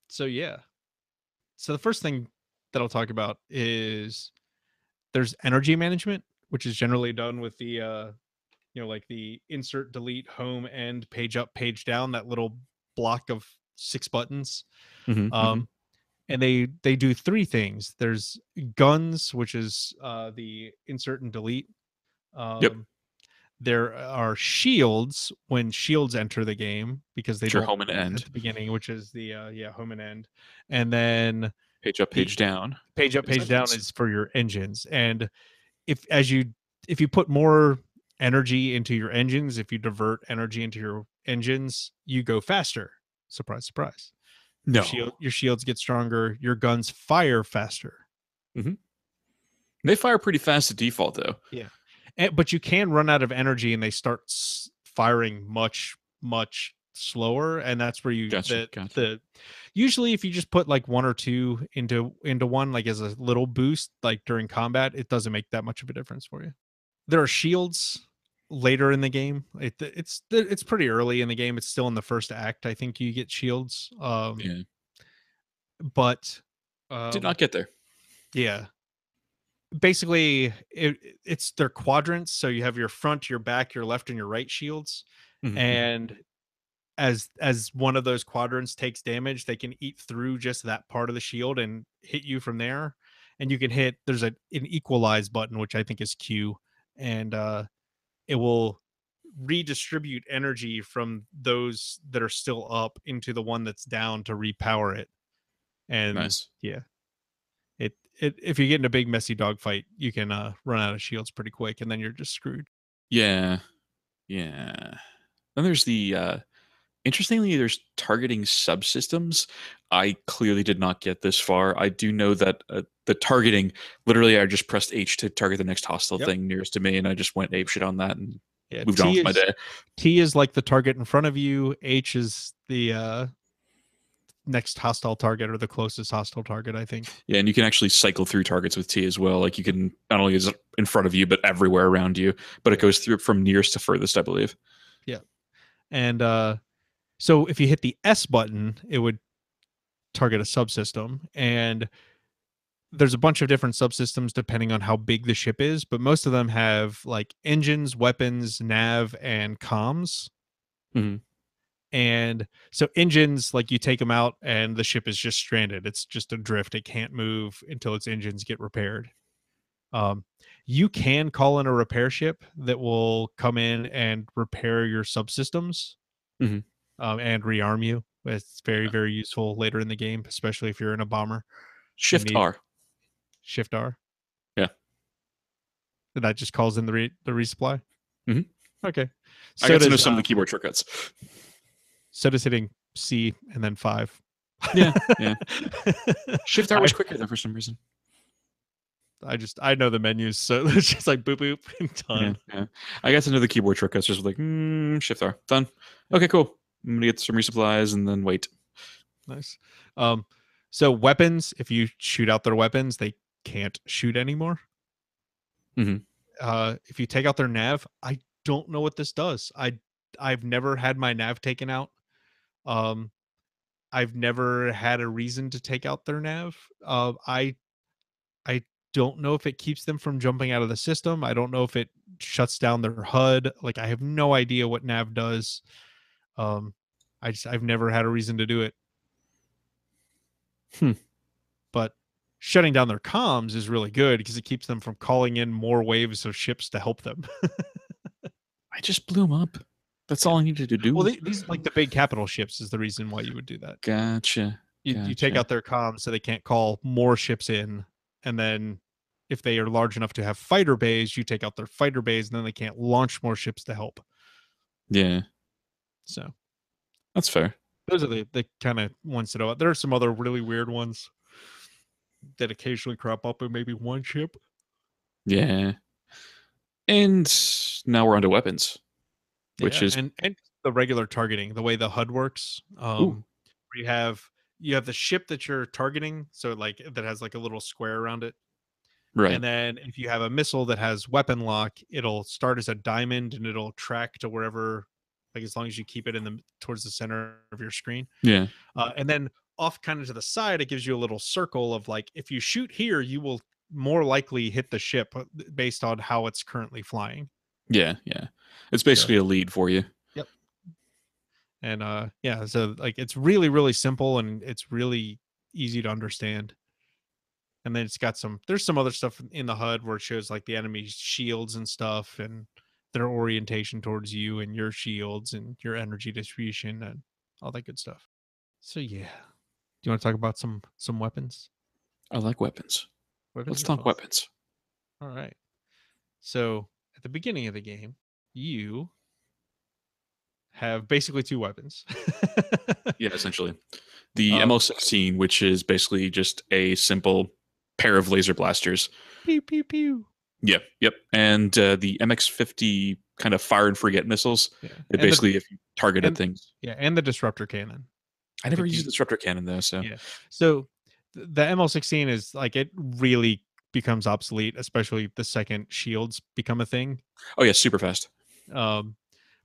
So yeah. So the first thing that I'll talk about is there's energy management, which is generally done with the uh, you know, like the insert, delete, home, end, page up, page down, that little block of six buttons. Mhm, mhm. um and they they do three things there's guns which is uh the insert and delete um there are shields when shields enter the game because they Which are don't home and end at the beginning which is the uh yeah home and end and then Page up, the- page down. page up page down is for your engines and if as you if you put more energy into your engines if you divert energy into your engines you go faster. Surprise surprise. No. your, shield, your shields get stronger your guns fire faster. Mm-hmm. They fire pretty fast at default, though. and, but you can run out of energy and they start s- firing much much slower and that's where you Gotcha, the, gotcha. the usually if you just put like one or two into into one like as a little boost like during combat it doesn't make that much of a difference for you there are shields later in the game it, it's it's pretty early in the game it's still in the first act i think you get shields um Yeah. but um, Did not get there. yeah. Basically, it, it's their quadrants. So you have your front, your back, your left, and your right shields. Mhm, mhm. And as as one of those quadrants takes damage, they can eat through just that part of the shield and hit you from there. And you can hit. There's a an equalize button, which I think is Q, and uh, it will redistribute energy from those that are still up into the one that's down to repower it. And nice. it, it if you get in a big messy dogfight, you can uh, run out of shields pretty quick, and then you're just screwed. Yeah. Yeah. Then there's the uh interestingly there's targeting subsystems. I clearly did not get this far. I do know that uh, the targeting literally I just pressed H to target the next hostile Yep. thing nearest to me and I just went ape shit on that and Yeah, moved on T with my day. T is like the target in front of you. H is the uh, next hostile target or the closest hostile target. I think. Yeah, and you can actually cycle through targets with T as well. Like you can not only is it in front of you, but everywhere around you. But it goes through from nearest to furthest, I believe. Yeah and uh, so if you hit the S button, it would target a subsystem. And there's a bunch of different subsystems depending on how big the ship is, but most of them have like engines, weapons, nav, and comms. Mhm. And so engines, like you take them out and the ship is just stranded. It's just adrift. It can't move until its engines get repaired. Um, you can call in a repair ship that will come in and repair your subsystems Mhm. Um, and rearm you. It's very, very useful later in the game, especially if you're in a bomber. Shift need- R. Shift R. Yeah. And that just calls in the re- the resupply. Mhm. Okay. I got to know does, some of uh, the keyboard shortcuts. so does hitting C and then five. Yeah, yeah. Shift R was quicker though for some reason. I just I know the menus, so it's just like boop boop and Yeah, done. yeah. I got to know the keyboard shortcuts. Just like mm, Shift R. Done. Okay, cool. I'm gonna get some resupplies and then wait. Nice. Um, so weapons, if you shoot out their weapons, they can't shoot anymore. Mhm. Uh, if you take out their nav, I don't know what this does. I I've never had my nav taken out. Um, I've never had a reason to take out their nav. Uh, I I don't know if it keeps them from jumping out of the system. I don't know if it shuts down their HUD. Like I have no idea what nav does. Um, I just I've never had a reason to do it. Hmm. But shutting down their comms is really good because it keeps them from calling in more waves of ships to help them. I just blew them up. That's all I needed to do. Well, the- these like the big capital ships is the reason why you would do that. gotcha. You, you take out their comms so they can't call more ships in, and then if they are large enough to have fighter bays, you take out their fighter bays, and then they can't launch more ships to help. Yeah, So that's fair. those are the, the kind of ones that are. There are some other really weird ones that occasionally crop up in maybe one ship. Yeah. And now we're onto weapons. Which Yeah, is- and and the regular targeting, the way the HUD works. Um, you have you have the ship that you're targeting, so like that has like a little square around it, Right. and then if you have a missile that has weapon lock, it'll start as a diamond and it'll track to wherever, like as long as you keep it in the towards the center of your screen, yeah. uh, and then off kind of to the side, it gives you a little circle of like if you shoot here, you will more likely hit the ship uh, based on how it's currently flying. Yeah. Yeah. It's basically a lead for you. Yep. And uh yeah so like it's really really simple and it's really easy to understand and then it's got some there's some other stuff in the hud where it shows like the enemy's shields and stuff and their orientation towards you and your shields and your energy distribution and all that good stuff so yeah do you want to talk about some some weapons, I like weapons. weapons Let's talk fun. weapons. all right so at the beginning of the game you have basically two weapons Yeah, essentially. The Um, ML16, which is basically just a simple pair of laser blasters. pew pew pew Yep, yep. And uh, the MX50 kind of fire and forget missiles. yeah It And the- basically, if you targeted and- things. Yeah, and the disruptor cannon. I never used the disruptor cannon though, so Yeah. So the ML16 is like it really becomes obsolete, especially the second shields become a thing. oh yeah, super fast. Um,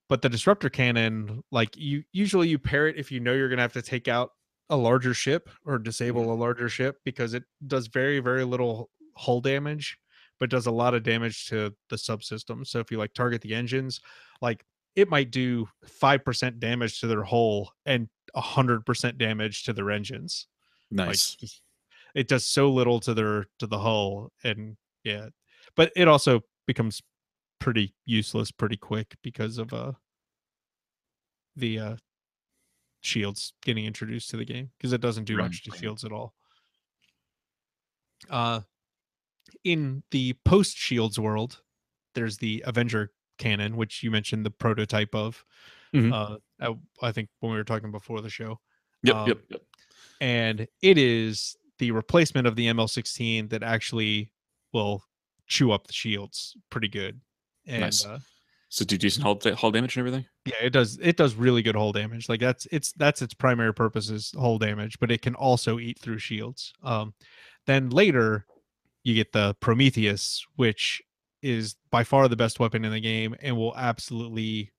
but the disruptor cannon, like you usually you pair it if you know you're gonna have to take out a larger ship or disable a larger ship because it does very very little hull damage, but does a lot of damage to the subsystem. So if you like target the engines, like it might do five percent damage to their hull and hundred percent damage to their engines. Nice. just- it does so little to their to the hull, and yeah, but it also becomes pretty useless pretty quick because of uh the uh shields getting introduced to the game because it doesn't do Right, much to shields at all. Uh, in the post shields world, there's the Avenger cannon, which you mentioned the prototype of. Mhm. Uh, I, I think when we were talking before the show, Yep, um, yep, yep. and it is the replacement of the ML16 that actually will chew up the shields pretty good. And Nice. uh, So do decent hull, hull damage and everything. yeah, it does it does really good hull damage. Like that's it's that's its primary purpose is hull damage, but it can also eat through shields. Um, then later you get the Prometheus, which is by far the best weapon in the game and will absolutely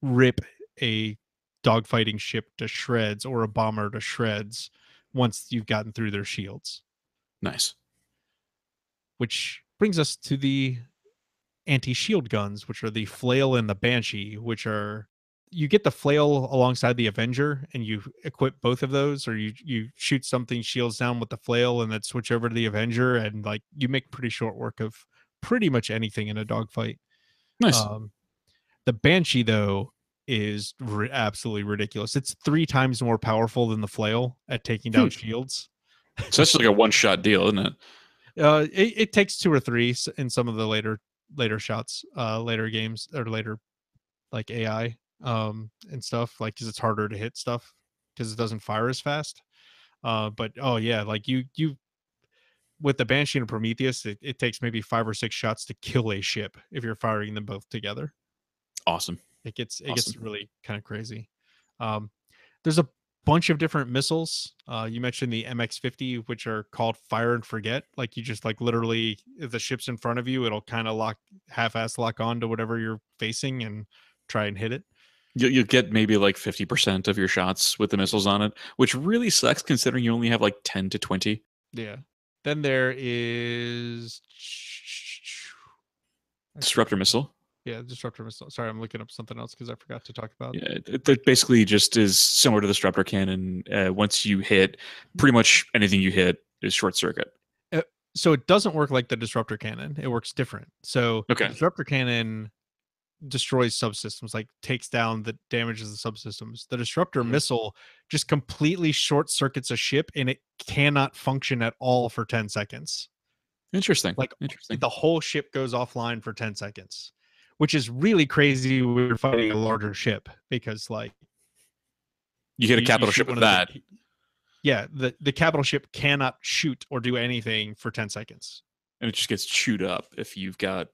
rip a dogfighting ship to shreds or a bomber to shreds once you've gotten through their shields. Nice. Which brings us to the anti-shield guns, which are the flail and the banshee, which are you get the flail alongside the Avenger and you equip both of those, or you you shoot something shields down with the flail and then switch over to the Avenger, and like you make pretty short work of pretty much anything in a dogfight. Nice. Um, the Banshee, though, is absolutely ridiculous. It's three times more powerful than the flail at taking down Hmm. shields. so that's like a one shot deal, isn't it? Uh, it, it takes two or three in some of the later later shots, uh, later games or later like AI um and stuff, like because it's harder to hit stuff because it doesn't fire as fast. Uh, but oh yeah, like you you with the Banshee and Prometheus, it, it takes maybe five or six shots to kill a ship if you're firing them both together. Awesome. it gets it gets really kind of crazy um there's a bunch of different missiles uh you mentioned the mx50 which are called fire and forget like you just like literally if the ship's in front of you it'll kind of lock half-ass lock on to whatever you're facing and try and hit it You you get maybe like fifty percent of your shots with the missiles on it, which really sucks considering you only have like ten to twenty. yeah then there is Disruptor missile. yeah disruptor missile sorry i'm looking up something else because i forgot to talk about Yeah, it, it basically just is similar to the disruptor cannon. Uh, once you hit, pretty much anything you hit is short circuit. so it doesn't work like the disruptor cannon it works different so the Okay. disruptor cannon destroys subsystems, like takes down the damages the subsystems. The disruptor Mhm. missile just completely short circuits a ship and it cannot function at all for 10 seconds. Interesting. Like, interesting. The whole ship goes offline for 10 seconds, which is really crazy when you're fighting a larger ship because like You hit a capital ship with that. the- yeah, the, the capital ship cannot shoot or do anything for 10 seconds. and it just gets chewed up if you've got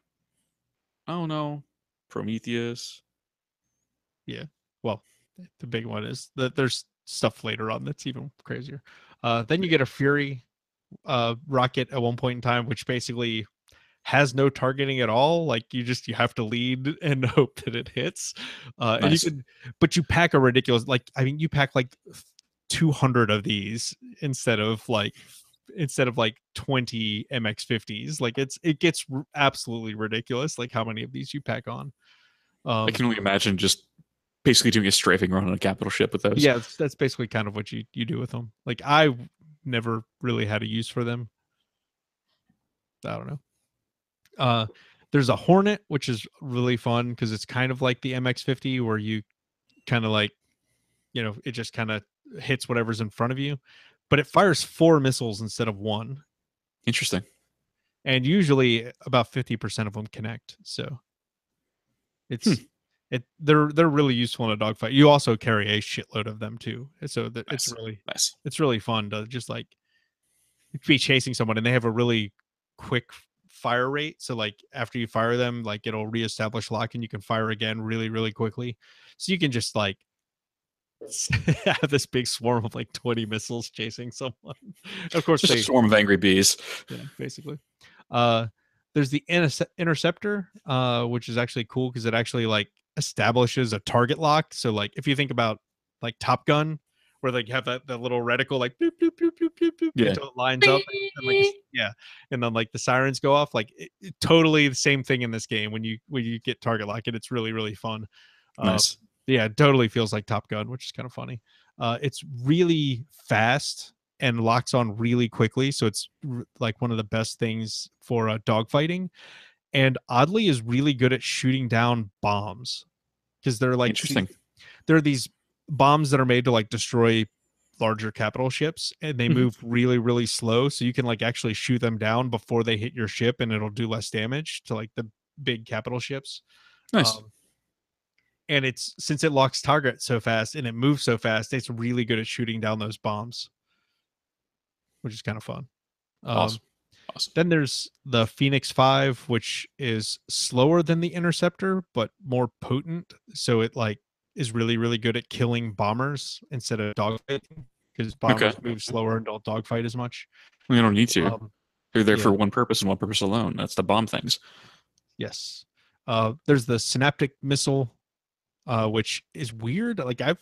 I don't know Yeah. well the big one is that there's stuff later on that's even crazier. Uh then you get a fury uh rocket at one point in time which basically has no targeting at all. Like you just you have to lead and hope that it hits. Uh and you can but you pack a ridiculous like i mean you pack like 200 of these instead of like instead of like 20 mx50s like it's it gets r- absolutely ridiculous like how many of these you pack on. Um I can only imagine just basically doing a strafing run on a capital ship with those. yeah that's, that's basically kind of what you you do with them like I never really had a use for them. I don't know. Uh there's a hornet which is really fun because it's kind of like the mx50 where you kind of like you know it just kind of hits whatever's in front of you but it fires four missiles instead of one. Interesting. and usually about 50% of them connect so it's hmm. it they're they're really useful in a dogfight. You also carry a shitload of them too so that it's really Nice. it's really fun to just like be chasing someone and they have a really quick fire rate so like after you fire them like it'll reestablish lock and you can fire again really really quickly. So you can just like have this big swarm of like 20 missiles chasing someone of course Just a swarm of angry bees. yeah, basically. Uh, there's the interce- interceptor, uh, which is actually cool because it actually like establishes a target lock. So like if you think about like Top Gun, where you have that, that little reticle like bloop, bloop, bloop, bloop, bloop, bloop, Yeah. until it lines up, and, like, yeah, and then like the sirens go off. Like it, it- totally the same thing in this game when you when you get target lock, and it's really really fun. Uh, Nice. Yeah, it totally feels like Top Gun, which is kind of funny. Uh, it's really fast and locks on really quickly, so it's r- like one of the best things for uh, dogfighting. And oddly, is really good at shooting down bombs because they're like Interesting. there are these bombs that are made to like destroy larger capital ships and they Mhm. move really really slow so you can like actually shoot them down before they hit your ship and it'll do less damage to like the big capital ships Nice. um, and it's since it locks target so fast and it moves so fast, it's really good at shooting down those bombs, which is kind of fun. Um, awesome. Awesome. Then there's the Phoenix Five, which is slower than the Interceptor but more potent. So it like is really really good at killing bombers instead of dogfighting because bombers move slower and don't dogfight as much. We don't need to. Um, They're there yeah. for one purpose and one purpose alone. That's to bomb things. Yes. Uh, there's the synaptic missile, uh, which is weird. Like I've,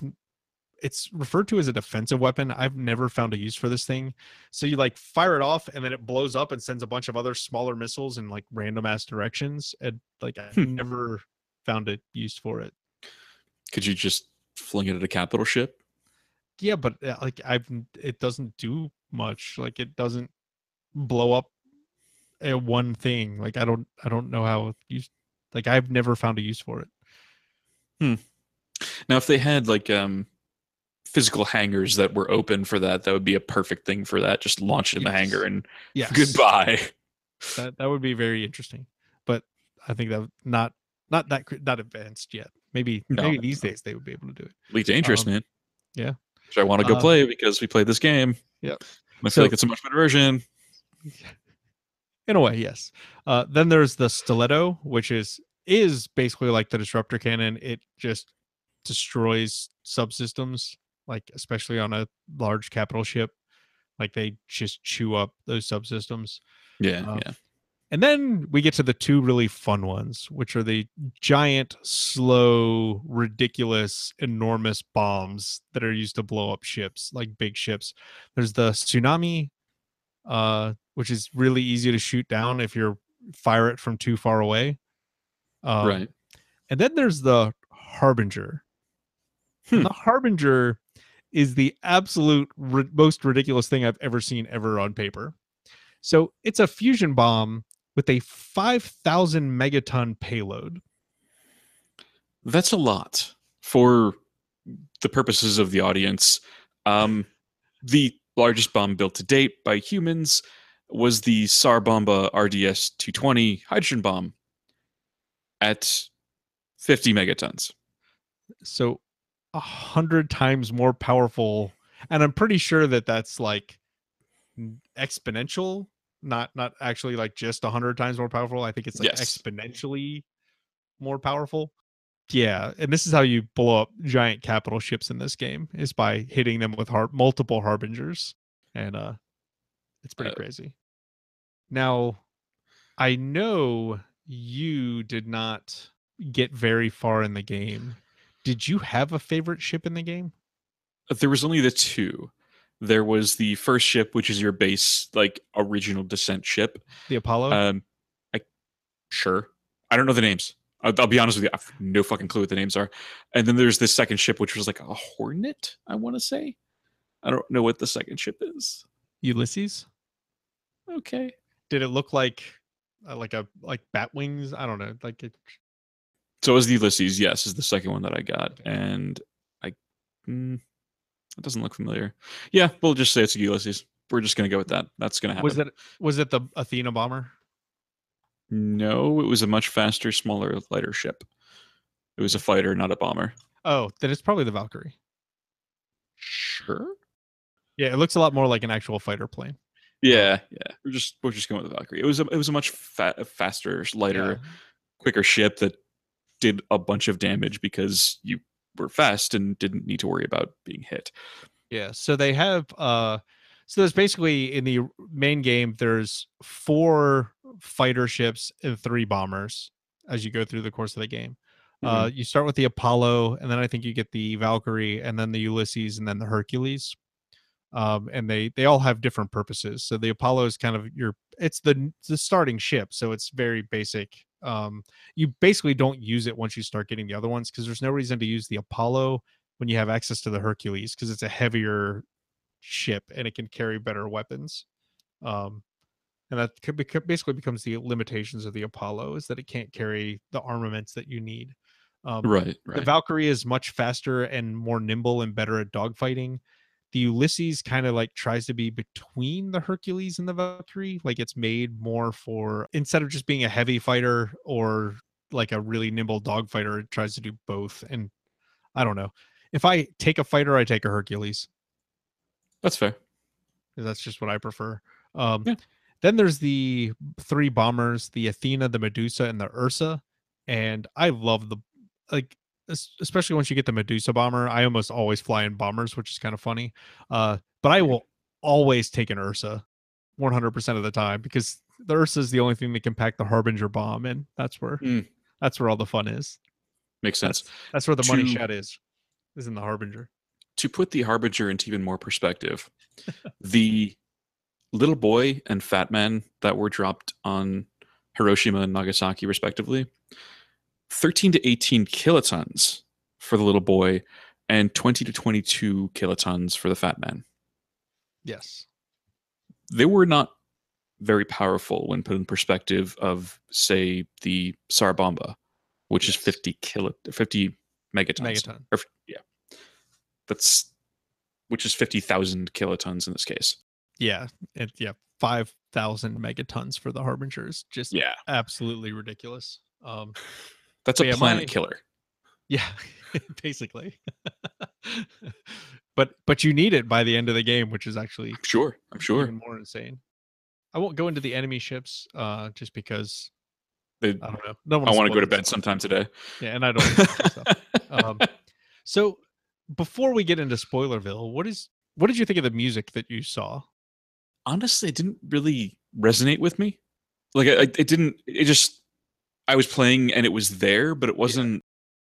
it's referred to as a defensive weapon. I've never found a use for this thing. So you like fire it off, and then it blows up and sends a bunch of other smaller missiles in like random ass directions. And like I've Hmm. never found a use for it. Could you just fling it at a capital ship? Yeah, but uh, like I've, it doesn't do much. Like it doesn't blow up a one thing. Like I don't, I don't know how use. Like I've never found a use for it. Now, if they had like um, physical hangars that were open for that, that would be a perfect thing for that. Just launch it in the Yes. hangar and Yes. goodbye. that that would be very interesting but i think that not not that not advanced yet maybe No, maybe these no. days they would be able to do it Elite Dangerous, Um, man. yeah. Which I want to go Uh, play because we played this game. Yeah, I feel So- like it's a much better version. in a way yes uh then there's the stiletto which is is basically like the disruptor cannon it just destroys subsystems like especially on a large capital ship like they just chew up those subsystems Yeah, Uh, yeah. And then we get to the two really fun ones, which are the giant, slow, ridiculous, enormous bombs that are used to blow up ships, like big ships. There's the tsunami, uh, which is really easy to shoot down if you're fire it from too far away. Um, right. And then there's the harbinger. Hmm. the harbinger is the absolute ri- most ridiculous thing I've ever seen ever on paper. So it's a fusion bomb with a 5,000 megaton payload. That's a lot for the purposes of the audience. Um, the largest bomb built to date by humans was the Tsar Bomba RDS 220 hydrogen bomb at 50 megatons. So a hundred times more powerful, and I'm pretty sure that that's like exponential, not not actually like just a hundred times more powerful. I think it's like Yes. exponentially more powerful. Yeah, and this is how you blow up giant capital ships in this game is by hitting them with har- multiple harbingers, and uh, it's pretty Uh, crazy. Now, I know you did not get very far in the game. Did you have a favorite ship in the game? There was only the two. There was the first ship, which is your base, like original descent ship. The Apollo? Um, I sure. I don't know the names. I'll, I'll be honest with you. I have no fucking clue what the names are. And then there's this second ship, which was like a Hornet. I want to say. I don't know what the second ship is. Ulysses? Okay. Did it look like uh, like a like bat wings? I don't know. Like it, So it was the Ulysses. Yes, is the second one that I got, and I. Mm, it doesn't look familiar. Yeah, we'll just say it's a Ulysses. We're just gonna go with that. That's gonna happen. was it was it the Athena bomber? No, it was a much faster, smaller, lighter ship. It was a fighter, not a bomber. Oh, then it's probably the Valkyrie. Sure. Yeah, it looks a lot more like an actual fighter plane. Yeah, yeah. We're just we're just going with the Valkyrie. It was a it was a much fa- faster, lighter, Yeah. quicker ship that did a bunch of damage because you were fast and didn't need to worry about being hit. Yeah. So they have uh so there's basically in the main game there's four fighter ships and three bombers as you go through the course of the game. Uh you start with the Apollo and then I think you get the Valkyrie and then the Ulysses and then the Hercules. Um and they they all have different purposes. So the Apollo is kind of your it's the the starting ship, so it's very basic. Um you basically don't use it once you start getting the other ones because there's no reason to use the Apollo when you have access to the Hercules because it's a heavier ship and it can carry better weapons. Um, and that could bec- basically becomes the limitations of the Apollo is that it can't carry the armaments that you need. Um, Right, The right. Valkyrie is much faster and more nimble and better at dogfighting. The Ulysses kind of like tries to be between the Hercules and the Valkyrie. Like it's made more for instead of just being a heavy fighter or like a really nimble dogfighter, it tries to do both. And I don't know. If I take a fighter, I take a Hercules. That's fair. That's just what I prefer. Um, Yeah. Then there's the three bombers: the Athena, the Medusa, and the Ursa. And I love the like, especially once you get the Medusa bomber. I almost always fly in bombers, which is kind of funny. Uh, but I will always take an Ursa, 100% of the time, because the Ursa is the only thing that can pack the Harbinger bomb, and that's where Mm. that's where all the fun is. Makes sense. That's where the money shot is, is in the Harbinger. to put the Harbinger into even more perspective, the little boy and fat man that were dropped on Hiroshima and Nagasaki, respectively, 13 to 18 kilotons for the little boy and 20 to 22 kilotons for the fat man. Yes. They were not very powerful when put in perspective of, say, the Tsar Bomba, which is 50 kilo, 50 megatons. Megaton. Or, yeah. That's, which is 50,000 kilotons in this case. Yeah. It, yeah. 5,000 megatons for the Harbingers. Just Yeah. absolutely ridiculous. Um, That's a yeah, planet my- killer. yeah, basically. but but you need it by the end of the game, which is actually I'm sure. I'm sure. even more insane. I won't go into the enemy ships uh just because They, I don't know. No one I want to go to bed stuff. sometime today. Yeah, and I don't um, so before we get into Spoilerville, what is what did you think of the music that you saw? Honestly, it didn't really resonate with me. Like, I- it didn't. It just. I was playing and it was there, but it wasn't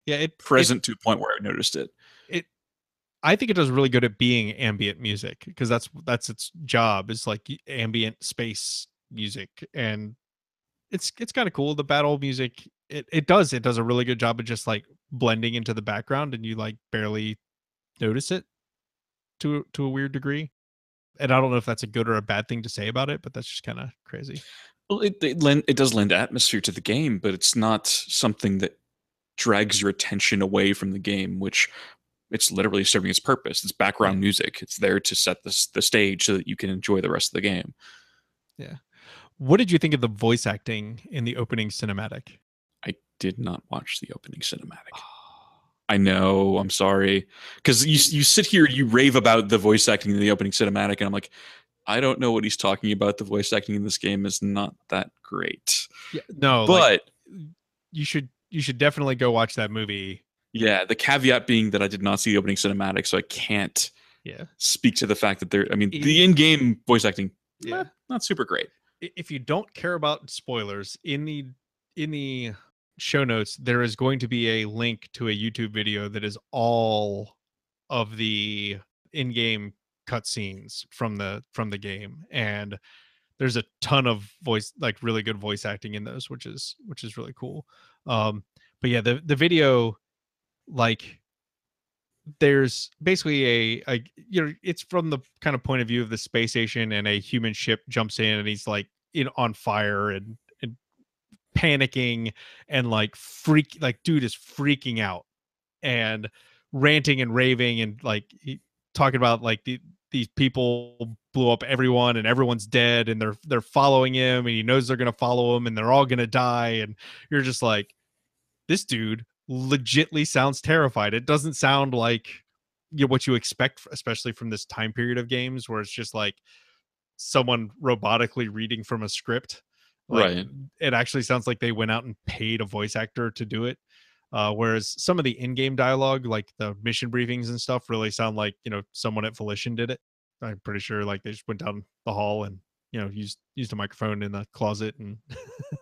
Yeah, it it- present to a point where I noticed it. It I think it does really good at being ambient music because that's that's its job is like ambient space music and it's it's kind of cool the battle music it, it does it does a really good job of just like blending into the background and you like barely notice it to to a weird degree. And I don't know if that's a good or a bad thing to say about it but that's just kind of crazy Well, it it, lend, it does lend atmosphere to the game, but it's not something that drags your attention away from the game, which it's literally serving its purpose. It's background music. It's there to set the the stage so that you can enjoy the rest of the game. Yeah. What did you think of the voice acting in the opening cinematic? I did not watch the opening cinematic. Ah. I know. I'm sorry, because you you sit here, you rave about the voice acting in the opening cinematic, and I'm like, I don't know what he's talking about. The voice acting in this game is not that great. Yeah, no, but like, you should you should definitely go watch that movie. Yeah, the caveat being that I did not see the opening cinematic, so I can't yeah speak to the fact that there. I mean, the in-game voice acting, yeah, not, not super great. If you don't care about spoilers in the in the show notes, there is going to be a link to a YouTube video that is all of the in-game cutscenes from the from the game, and there's a ton of voice like really good voice acting in those, which is which is really cool. Um, but yeah, the the video, like, there's basically a, a you know it's from the kind of point of view of the space station, and a human ship jumps in, and he's like in on fire and and panicking and like freak like dude is freaking out and ranting and raving and like he, talking about like the, these people blew up everyone and everyone's dead and they're they're following him and he knows they're going to follow him and they're all going to die and you're just like this dude legitly sounds terrified it doesn't sound like you know, what you expect especially from this time period of games where it's just like someone robotically reading from a script like, right. It actually sounds like they went out and paid a voice actor to do it. Uh, whereas some of the in-game dialogue, like the mission briefings and stuff, really sound like you know someone at Volition did it. I'm pretty sure like they just went down the hall and you know used used a microphone in the closet and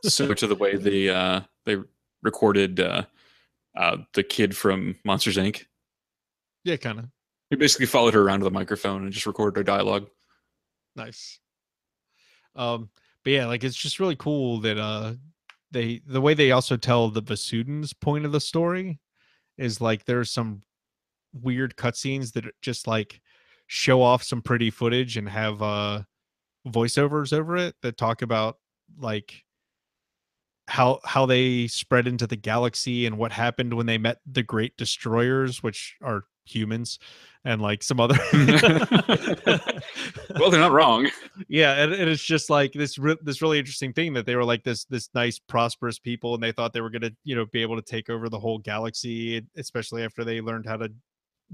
similar to the way they uh, they recorded uh, uh, the kid from Monsters Inc. Yeah, kind of. He basically followed her around with a microphone and just recorded her dialogue. Nice. Um, but yeah, like it's just really cool that uh they the way they also tell the Vasudans point of the story is like there's some weird cutscenes that just like show off some pretty footage and have uh voiceovers over it that talk about like how how they spread into the galaxy and what happened when they met the great destroyers which are humans and like some other well they're not wrong. Yeah and, and it's just like this re- this really interesting thing that they were like this this nice prosperous people and they thought they were going to you know be able to take over the whole galaxy especially after they learned how to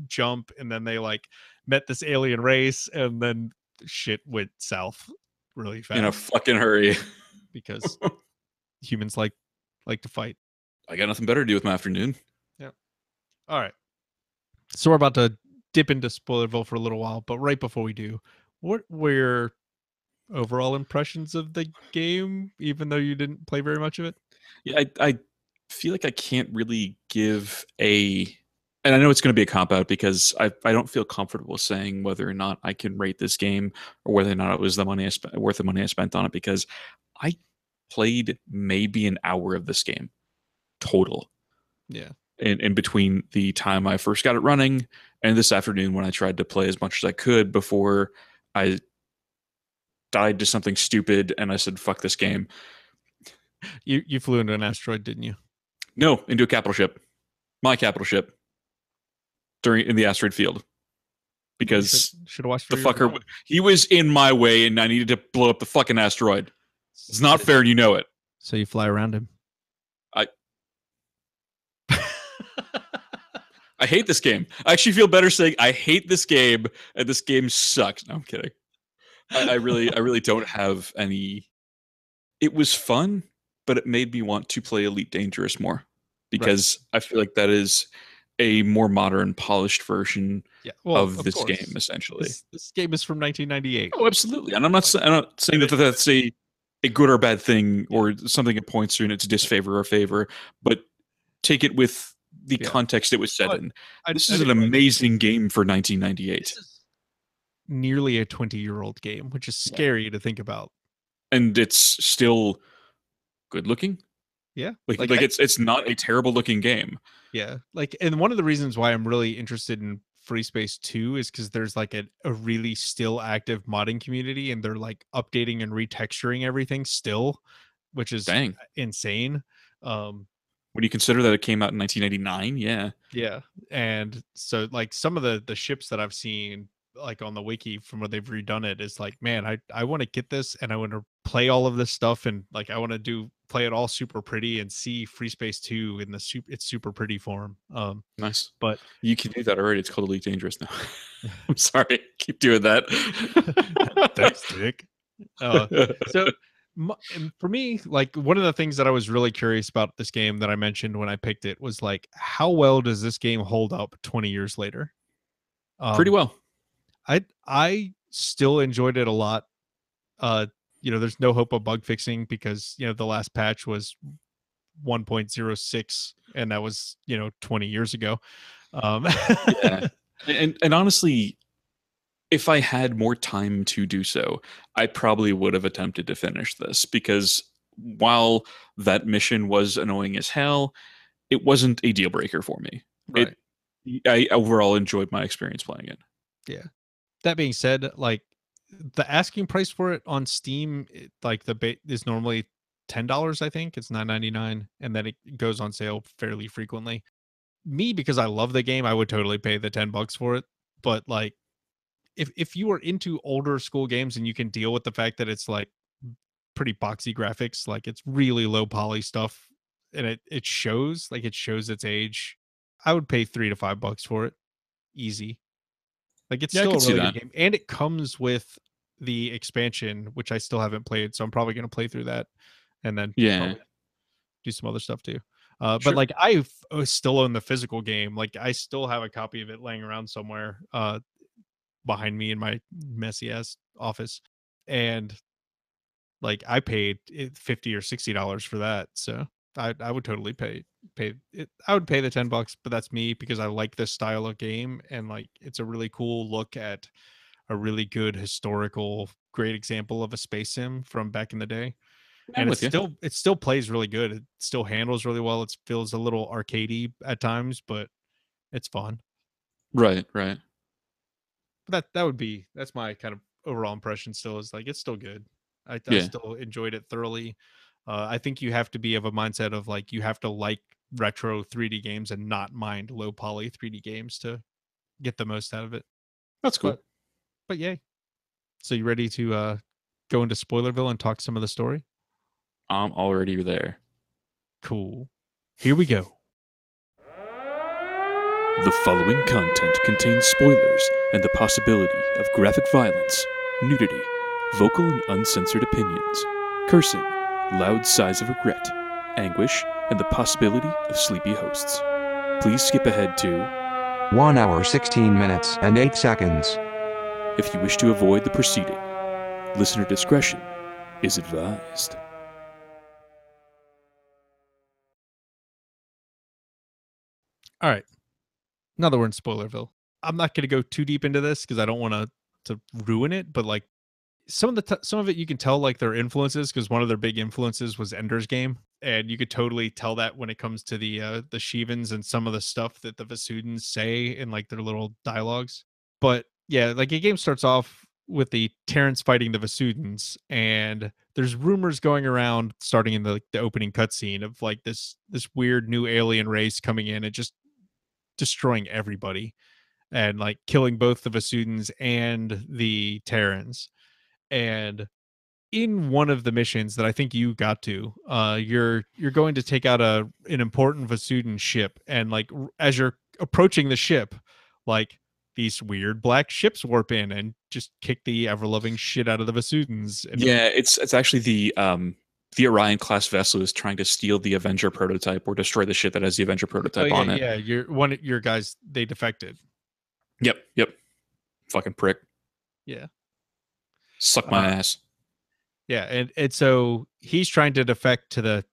jump and then they like met this alien race and then shit went south really fast in a fucking hurry. Because humans like like to fight. I got nothing better to do with my afternoon. Yeah all right so we're about to dip into Spoilerville for a little while, but right before we do, what were your overall impressions of the game, even though you didn't play very much of it? Yeah, I, I feel like I can't really give a, and I know it's going to be a cop out because I, I don't feel comfortable saying whether or not I can rate this game or whether or not it was the money I spent, worth the money I spent on it because I played maybe an hour of this game total. Yeah in, in between the time I first got it running and this afternoon when I tried to play as much as I could before I died to something stupid and I said, fuck this game. You you flew into an asteroid, didn't you? No, into a capital ship. My capital ship. During in the asteroid field. Because should have watched the fucker he was in my way and I needed to blow up the fucking asteroid. It's not fair and you know it. So you fly around him. I hate this game. I actually feel better saying I hate this game and this game sucks. No, I'm kidding. I, I really, I really don't have any. It was fun, but it made me want to play Elite Dangerous more because right. I feel like that is a more modern, polished version yeah, well, of, of, this course. game. Essentially, this, this, game is from 1998. Oh, absolutely. And I'm not, I'm not saying that that's a a good or bad thing or something it points to in its disfavor or favor, but take it with the yeah. context it was set but in. I, this I, is I, an amazing game for 1998. nearly a 20 year old game, which is scary yeah. to think about. And it's still good looking. Yeah. Like, like, like it's it's not a terrible looking game. Yeah. Like and one of the reasons why I'm really interested in FreeSpace 2 is because there's like a, a really still active modding community and they're like updating and retexturing everything still, which is Dang. insane. Um When you consider that it came out in 1989, yeah. Yeah, and so like some of the the ships that I've seen like on the wiki from where they've redone it is like, man, I I want to get this and I want to play all of this stuff and like I want to do play it all super pretty and see FreeSpace 2 in the super it's super pretty form. Um Nice. but You can do that already. It's called Elite Dangerous now. I'm sorry. Keep doing that. thanks, Dick. Uh, so for me like one of the things that i was really curious about this game that i mentioned when i picked it was like how well does this game hold up 20 years later um, Pretty well. i i still enjoyed it a lot uh you know there's no hope of bug fixing because you know the last patch was 1.06 and that was you know 20 years ago um Yeah. And and honestly, if I had more time to do so, I probably would have attempted to finish this because while that mission was annoying as hell, it wasn't a deal breaker for me. right. I overall enjoyed my experience playing it. Yeah. That being said, like the asking price for it on Steam, it- like the bait is normally ten dollars. I think it's nine ninety nine, and then it goes on sale fairly frequently. Me, because I love the game, I would totally pay the ten bucks for it. But like, if if you are into older school games and you can deal with the fact that it's like pretty boxy graphics, like it's really low poly stuff, and it it shows like it shows its age, I would pay three to five bucks for it, easy. Like it's Yeah, still a really good game, and it comes with the expansion, which I still haven't played, so I'm probably going to play through that, and then Yeah. do some other stuff too. Uh, Sure. But like I uh, still own the physical game. Like I still have a copy of it laying around somewhere uh, behind me in my messy ass office, and like I paid eh, fifty or sixty dollars for that. So I I would totally pay pay it. I would pay the ten bucks, but that's me because I like this style of game and like it's a really cool look at a really good historical great example of a space sim from back in the day I'm and it still it still plays really good it still handles really well it feels a little arcadey at times but it's fun Right, right. That that would be that's my kind of overall impression still is like it's still good. I, I Yeah. still enjoyed it thoroughly. Uh, i think you have to be of a mindset of like you have to like retro 3d games and not mind low poly 3d games to get the most out of it. That's cool. But- but yay. So you ready to uh go into spoilerville and talk some of the story? I'm already there. cool. Here we go The following content contains spoilers and the possibility of graphic violence, nudity, vocal and uncensored opinions, cursing, loud sighs of regret, anguish, and the possibility of sleepy hosts. Please skip ahead to 1 hour 16 minutes and 8 seconds. if you wish to avoid the proceeding. Listener discretion is advised. All right. That we're in Spoilerville, I'm not going to go too deep into this because I don't want to to ruin it. But like some of the t- some of it, you can tell like their influences because one of their big influences was Ender's Game, and you could totally tell that when it comes to the uh, the Shivans and some of the stuff that the Vasudans say in like their little dialogues. But yeah, like a game starts off with the Terrans fighting the Vasudans, and there's rumors going around starting in the the opening cutscene of like this this weird new alien race coming in and just destroying everybody and like killing both the Vasudans and the Terrans. And in one of the missions that I think you got to, uh, you're you're going to take out a an important Vasudan ship, and like as you're approaching the ship, like these weird black ships warp in and just kick the ever loving shit out of the Vasudans. And Yeah, it's it's actually the um the Orion class vessel is trying to steal the Avenger prototype or destroy the shit that has the Avenger oh, prototype yeah, on it. yeah, you're one of your guys they defected. Yep, yep. Fucking prick. Yeah. Suck my Uh, ass. Yeah, and and so he's trying to defect to the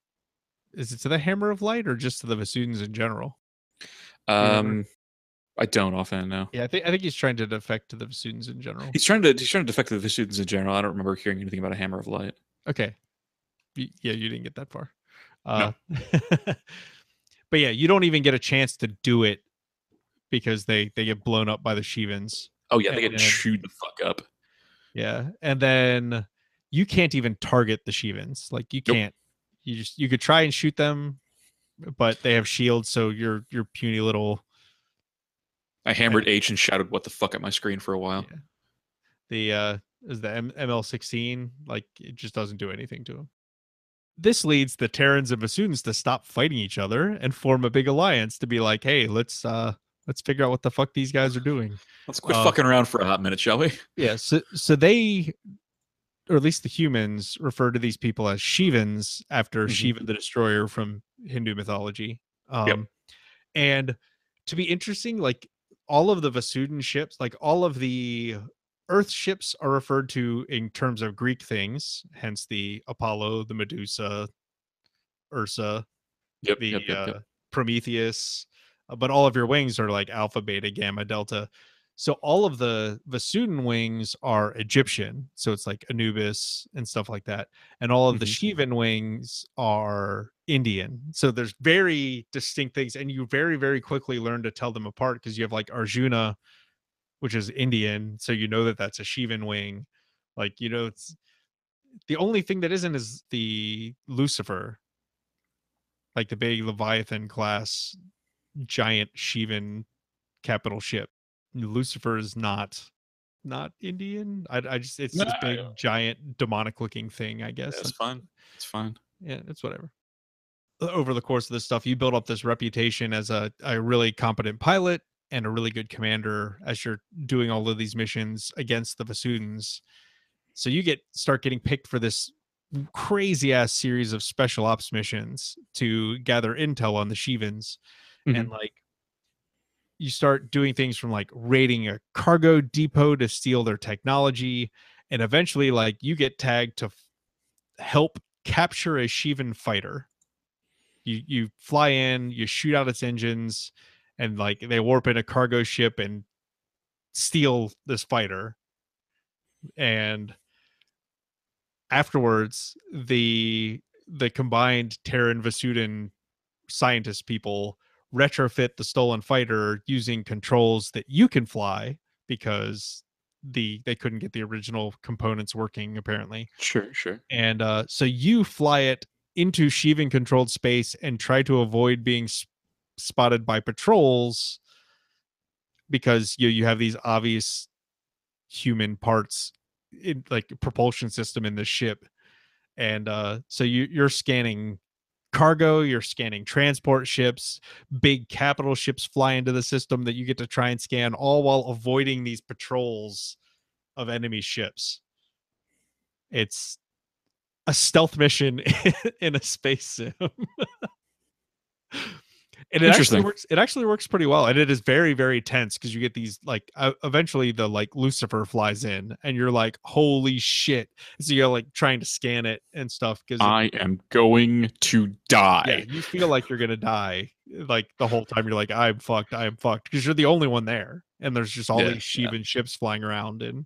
is it to the Hammer of Light or just to the Vasudans in general? Um I don't offhand know. Yeah, I think I think he's trying to defect to the Vasudans in general. He's trying to he's trying to defect to the students in general. I don't remember hearing anything about a hammer of light. Okay. Yeah, you didn't get that far. No. Uh, but yeah, you don't even get a chance to do it because they they get blown up by the Shivans. Oh yeah, they get And- chewed the fuck up. Yeah, and then you can't even target the Shivans. Like you can't. You just you could try and shoot them, but they have shields, so your your puny little I hammered H and shouted "What the fuck" at my screen for a while. Yeah. the uh is the M- ML16 like it just doesn't do anything to them. This leads the Terrans and Vasudans to stop fighting each other and form a big alliance to be like, hey, let's uh let's figure out what the fuck these guys are doing. Let's quit Uh, fucking around for a hot minute, shall we? Yeah, so so they or at least the humans refer to these people as Shivans after Mhm. Shiva the destroyer from Hindu mythology. Um Yep. and to be interesting, like all of the Vasudan ships, like all of the Earth ships are referred to in terms of Greek things, hence the Apollo, the Medusa, Ursa, Yep. the yep, yep, uh, Prometheus, uh, but all of your wings are like alpha, beta, gamma, delta. So all of the Vasudan wings are Egyptian, so it's like Anubis and stuff like that, and all of the Shivan wings are Indian. So there's very distinct things, and you very very quickly learn to tell them apart because you have like Arjuna, which is Indian, so you know that that's a Shivan wing. Like you know, it's the only thing that isn't is the Lucifer, like the big Leviathan class giant Shivan capital ship. Lucifer is not not Indian. I, I just it's this Nah, big giant demonic looking thing. I guess. it's fine. It's fine. Yeah, it's whatever. Over the course of this stuff, you build up this reputation as a, a really competent pilot and a really good commander as you're doing all of these missions against the Vasudans. So you get start getting picked for this crazy ass series of special ops missions to gather intel on the Shivans and mm-hmm. like you start doing things from like raiding a cargo depot to steal their technology and eventually like you get tagged to f- help capture a Shivan fighter. You you fly in you shoot out its engines and like they warp in a cargo ship and steal this fighter and afterwards the the combined Terran Vasudan scientist people retrofit the stolen fighter using controls that you can fly because the they couldn't get the original components working apparently Sure, sure. and uh so you fly it into Shivan controlled space and try to avoid being spotted by patrols because you you have these obvious human parts in like propulsion system in the ship. And uh so you you're scanning cargo you're scanning transport ships big capital ships fly into the system that you get to try and scan all while avoiding these patrols of enemy ships. It's a stealth mission in a space sim and it actually works it actually works pretty well and it is very very tense because you get these like uh, eventually the like lucifer flies in and you're like holy shit. So you're like trying to scan it and stuff because I am going to die. Yeah, you feel like you're gonna die like the whole time. You're like i'm fucked i'm fucked because you're the only one there and there's just all Yeah, these yeah. Ships flying around and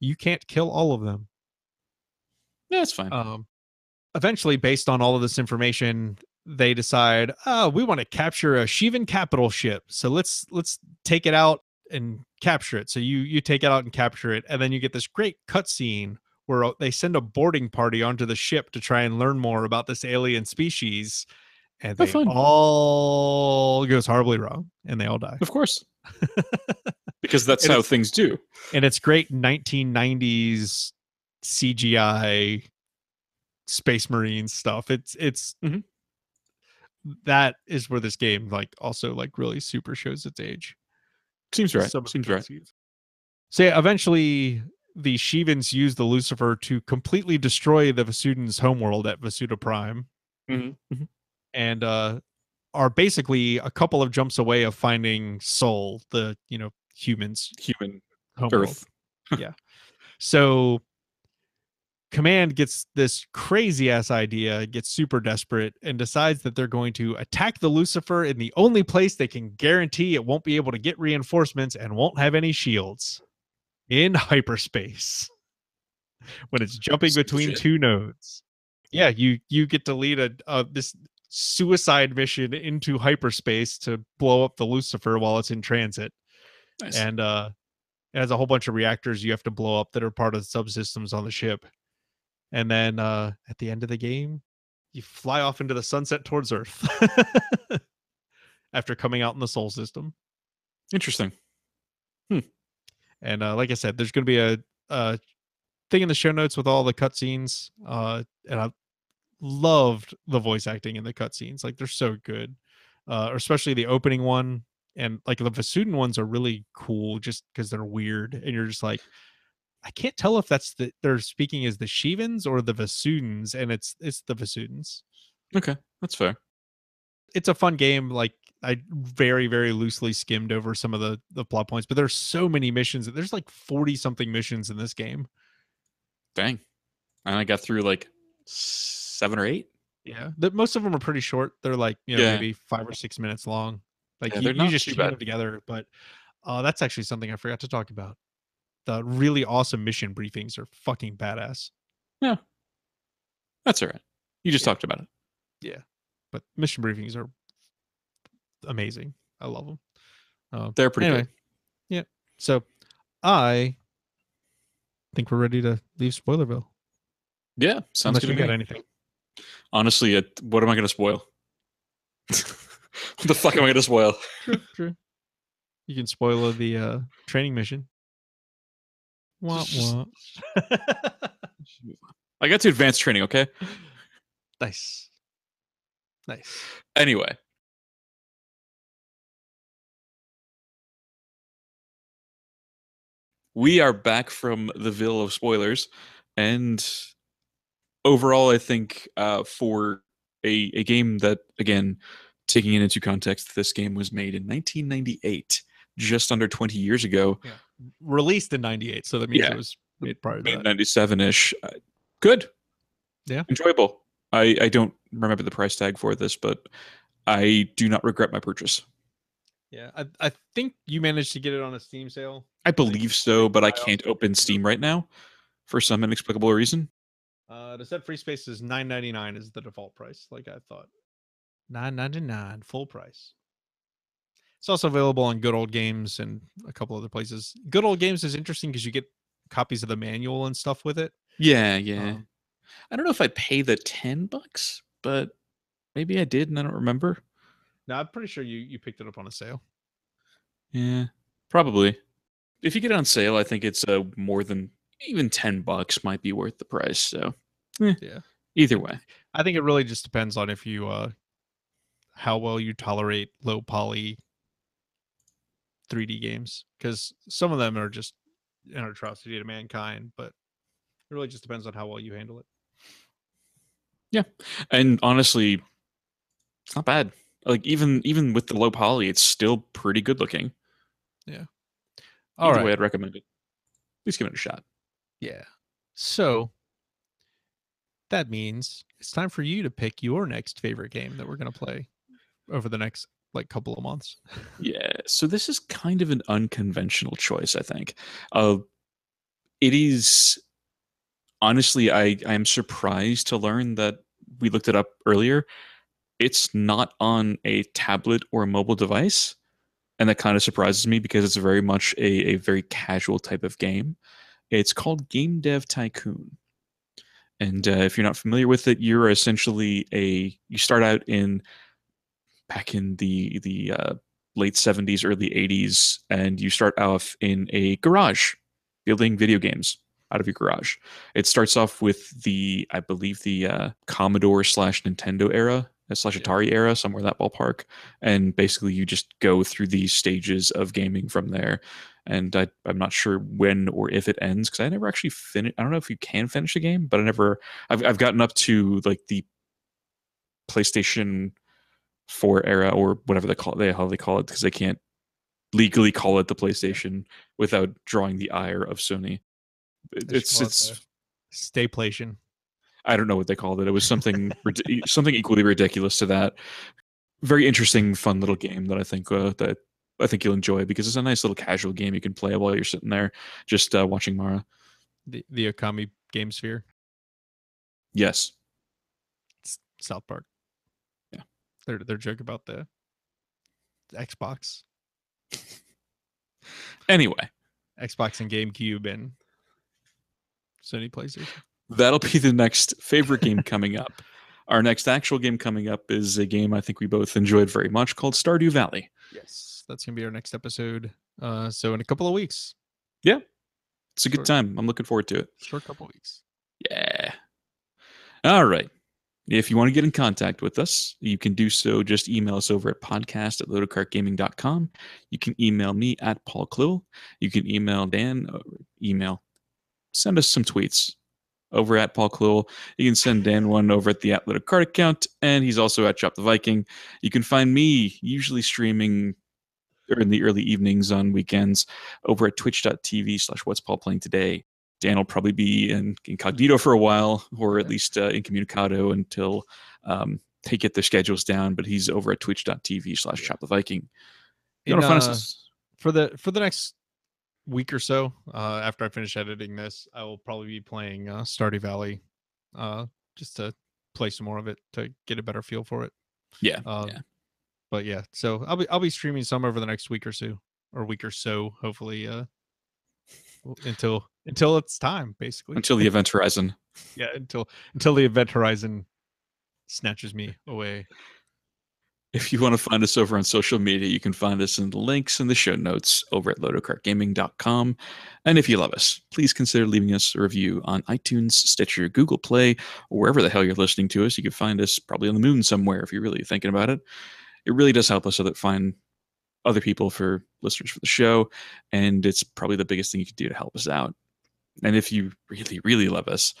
you can't kill all of them. Yeah, it's fine. um eventually based on all of this information they decide oh we want to capture a shivan capital ship so let's let's take it out and capture it so you you take it out and capture it and then you get this great cutscene where uh, they send a boarding party onto the ship to try and learn more about this alien species and they fun. all goes horribly wrong and they all die of course. because that's And how things do. and it's great 1990s CGI space marine stuff. It's it's Mhm. That is where this game like also like really super shows its age. Seems right. Some Seems right. So yeah, eventually the Shivans use the Lucifer to completely destroy the Vasudans' homeworld at Vasuda Prime Mhm, mhm. and uh are basically a couple of jumps away of finding Sol, the you know humans Human homeworld. Earth. yeah. So Command gets this crazy ass idea, gets super desperate, and decides that they're going to attack the Lucifer in the only place they can guarantee it won't be able to get reinforcements and won't have any shields. In hyperspace. When it's jumping between two nodes. Yeah, you you get to lead a uh, this suicide mission into hyperspace to blow up the Lucifer while it's in transit. Nice. and uh it has a whole bunch of reactors you have to blow up that are part of the subsystems on the ship and then uh at the end of the game you fly off into the sunset towards Earth after coming out in the Sol system. Interesting. And uh, like I said, there's going to be a, a thing in the show notes with all the cutscenes. Uh, and I loved the voice acting in the cutscenes. Like they're so good, uh, especially the opening one. And like the Vasudan ones are really cool just because they're weird. And you're just like, I can't tell if that's the they're speaking as the Shivans or the Vasudans, and it's it's the Vasudans. Okay, that's fair. It's a fun game. Like I very very loosely skimmed over some of the the plot points, but there's so many missions. There's like forty something missions in this game. Dang. And I got through like seven or eight. Yeah, the, most of them are pretty short. They're like you know Yeah. maybe five or six minutes long. Like Yeah, you, you just bad. them together. But uh, that's actually something I forgot to talk about. The really awesome mission briefings are fucking badass. Yeah. That's all right. You just Yeah. talked about it. Yeah. But mission briefings are amazing. I love them. Uh, They're pretty anyway, good. yeah. So I think we're ready to leave Spoilerville. Yeah, sounds Unless good you got anything. Honestly, it, what am I going to spoil? what the fuck am I going to spoil? True, true. You can spoil the uh, training mission. Wah, wah. I got to advanced training, okay? nice. Nice. Anyway. We are back from the Ville of spoilers. And overall, I think uh, for a, a game that, again, taking it into context, this game was made in 1998, just under 20 years ago. Released in 98, so that means Yeah. it was to 97 ish. Uh, good. Yeah. Enjoyable. I, I don't remember the price tag for this, but I do not regret my purchase. Yeah. I, I think you managed to get it on a Steam sale. I believe so, but I can't open Steam right now for some inexplicable reason. Uh, the set free space is 9.99 is the default price, like I thought. 9.99 full price. It's also available on Good Old Games and a couple other places. Good Old Games is interesting because you get copies of the manual and stuff with it. Yeah, yeah. Um, I don't know if I'd pay the 10 bucks, but maybe I did and I don't remember. no, I'm pretty sure you you picked it up on a sale. Yeah, probably. If you get it on sale, I think it's uh, more than even 10 bucks might be worth the price. So, eh, Yeah. Either way. I think it really just depends on if you uh how well you tolerate low poly 3D games because some of them are just an atrocity to mankind, but it really just depends on how well you handle it. Yeah. And honestly, it's not bad. Like even even with the low poly, it's still pretty good looking. All Either right. way, I'd recommend it. At least give it a shot. Yeah. So that means it's time for you to pick your next favorite game that we're going to play over the next like couple of months. Yeah. So this is kind of an unconventional choice, I think. Uh, it is honestly, I I am surprised to learn that we looked it up earlier. It's not on a tablet or a mobile device, and that kind of surprises me because it's very much a, a very casual type of game. It's called Game Dev Tycoon. And uh, if you're not familiar with it, you're essentially a you start out in back in the the uh, late 70s, early 80s, and you start off in a garage building video games out of your garage. It starts off with the, I believe, the uh, Commodore slash Nintendo era, uh, slash Atari era, somewhere in that ballpark. And basically, you just go through these stages of gaming from there. And I, I'm not sure when or if it ends because I never actually finished. I don't know if you can finish a game, but I never. I've I've gotten up to like the PlayStation 4 era or whatever they call it, they how they call it because they can't legally call it the PlayStation without drawing the ire of Sony. It- It's it's the Stayplation. I don't know what they called it. It was something something equally ridiculous to that. Very interesting, fun little game that I think uh, that I think you'll enjoy because it's a nice little casual game you can play while you're sitting there just uh, watching Mara. The the Okami Game Sphere. Yes, It's South Park. Their their joke about the Xbox. Anyway, Xbox and GameCube and Sony PlayStation. that'll be the next favorite game coming up. our next actual game coming up is a game I think we both enjoyed very much called Stardew Valley. Yes, that's gonna be our next episode. Uh, so in a couple of weeks, Yeah, It's a good time. I'm looking forward to it. short couple of weeks. Yeah. All right. If you want to get in contact with us, you can do so. Just email us over at podcast at loadedcartgaming.com. You can email me at Paul Clue. You can email Dan, uh, email, send us some tweets over at Paul Clue. You can send Dan one over at the At Loaded Cart account, and he's also at Chop the Viking. You can find me usually streaming or in the early evenings on weekends over at twitch.tv slash what's Paul playing today. Dan will probably be in incognito for a while, or at least uh, incommunicado until um, they get their schedules down. But he's over at twitch.tv slash chop the Viking. You In, want to find uh, us? for the for the next week or so uh after i finish editing this i will probably be playing uh stardew valley uh just to play some more of it to get a better feel for it Yeah, um, yeah. but yeah so i'll be i'll be streaming some over the next week or so or week or so hopefully uh until until it's time basically Until the event horizon. yeah until until the event horizon snatches me away If you want to find us over on social media, you can find us in the links in the show notes over at loadedcartgaming.com. And if you love us, please consider leaving us a review on iTunes, Stitcher, Google Play, or wherever the hell you're listening to us. You can find us probably on the moon somewhere if you're really thinking about it. It really does help us so that find other people for listeners for the show. And it's probably the biggest thing you can do to help us out. And if you really, really love us,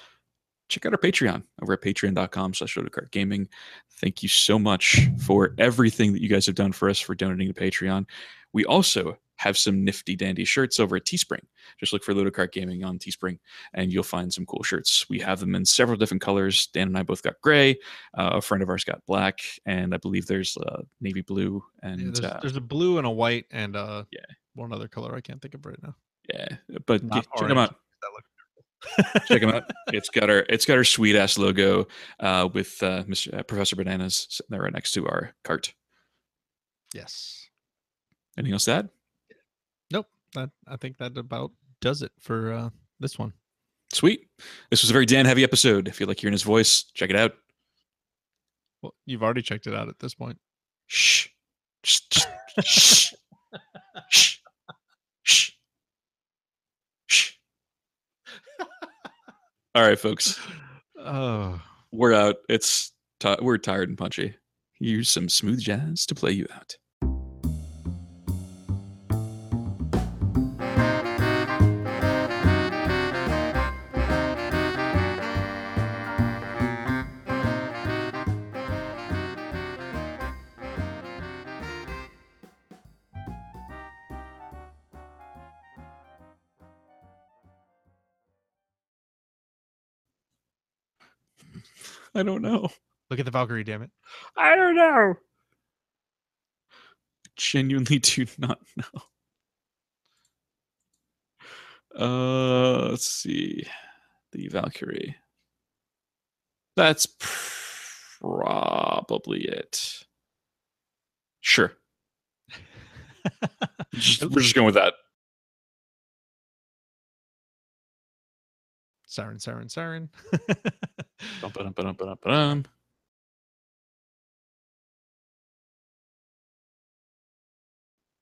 check out our Patreon over at patreon.com slash gaming. Thank you so much for everything that you guys have done for us for donating to Patreon. We also have some nifty dandy shirts over at Teespring. Just look for Loaded Cart Gaming on Teespring and you'll find some cool shirts. We have them in several different colors. Dan and I both got gray. Uh, a friend of ours got black, and I believe there's uh, navy blue Yeah, and there's, uh, there's a blue and a white and uh Yeah. one other color i can't think of right now yeah. But yeah, check them out. That look check them out. It's got our it's got our sweet ass logo uh, with uh, Mr. Uh, Professor Bananas sitting there right next to our cart. yes Anything else to add? Nope. That I think that about does it for uh this one. Sweet. This was a very Dan heavy episode. If you like hearing his voice, check it out. Well, you've already checked it out at this point. Shh. Shh. Shh. Shh. Shh. Shh. Shh. All right, folks. Oh, We're out. It's ti we're tired and punchy. Here's some smooth jazz to play you out. I don't know. look at the Valkyrie, damn it. I don't know. Genuinely do not know. Uh, let's see. The Valkyrie. That's probably it. Sure. Just- we're just going with that. Siren, siren, siren.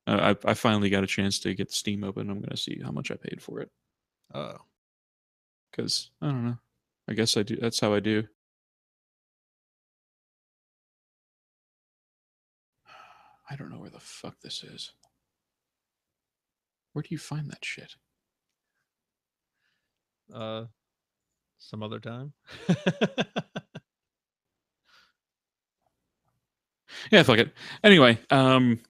I, I finally got a chance to get Steam open. I'm going to see how much I paid for it. oh, because I don't know. I guess I do. That's how I do. I don't know where the fuck this is. Where do you find that shit? uh, some other time. Yeah, fuck it. Anyway, um,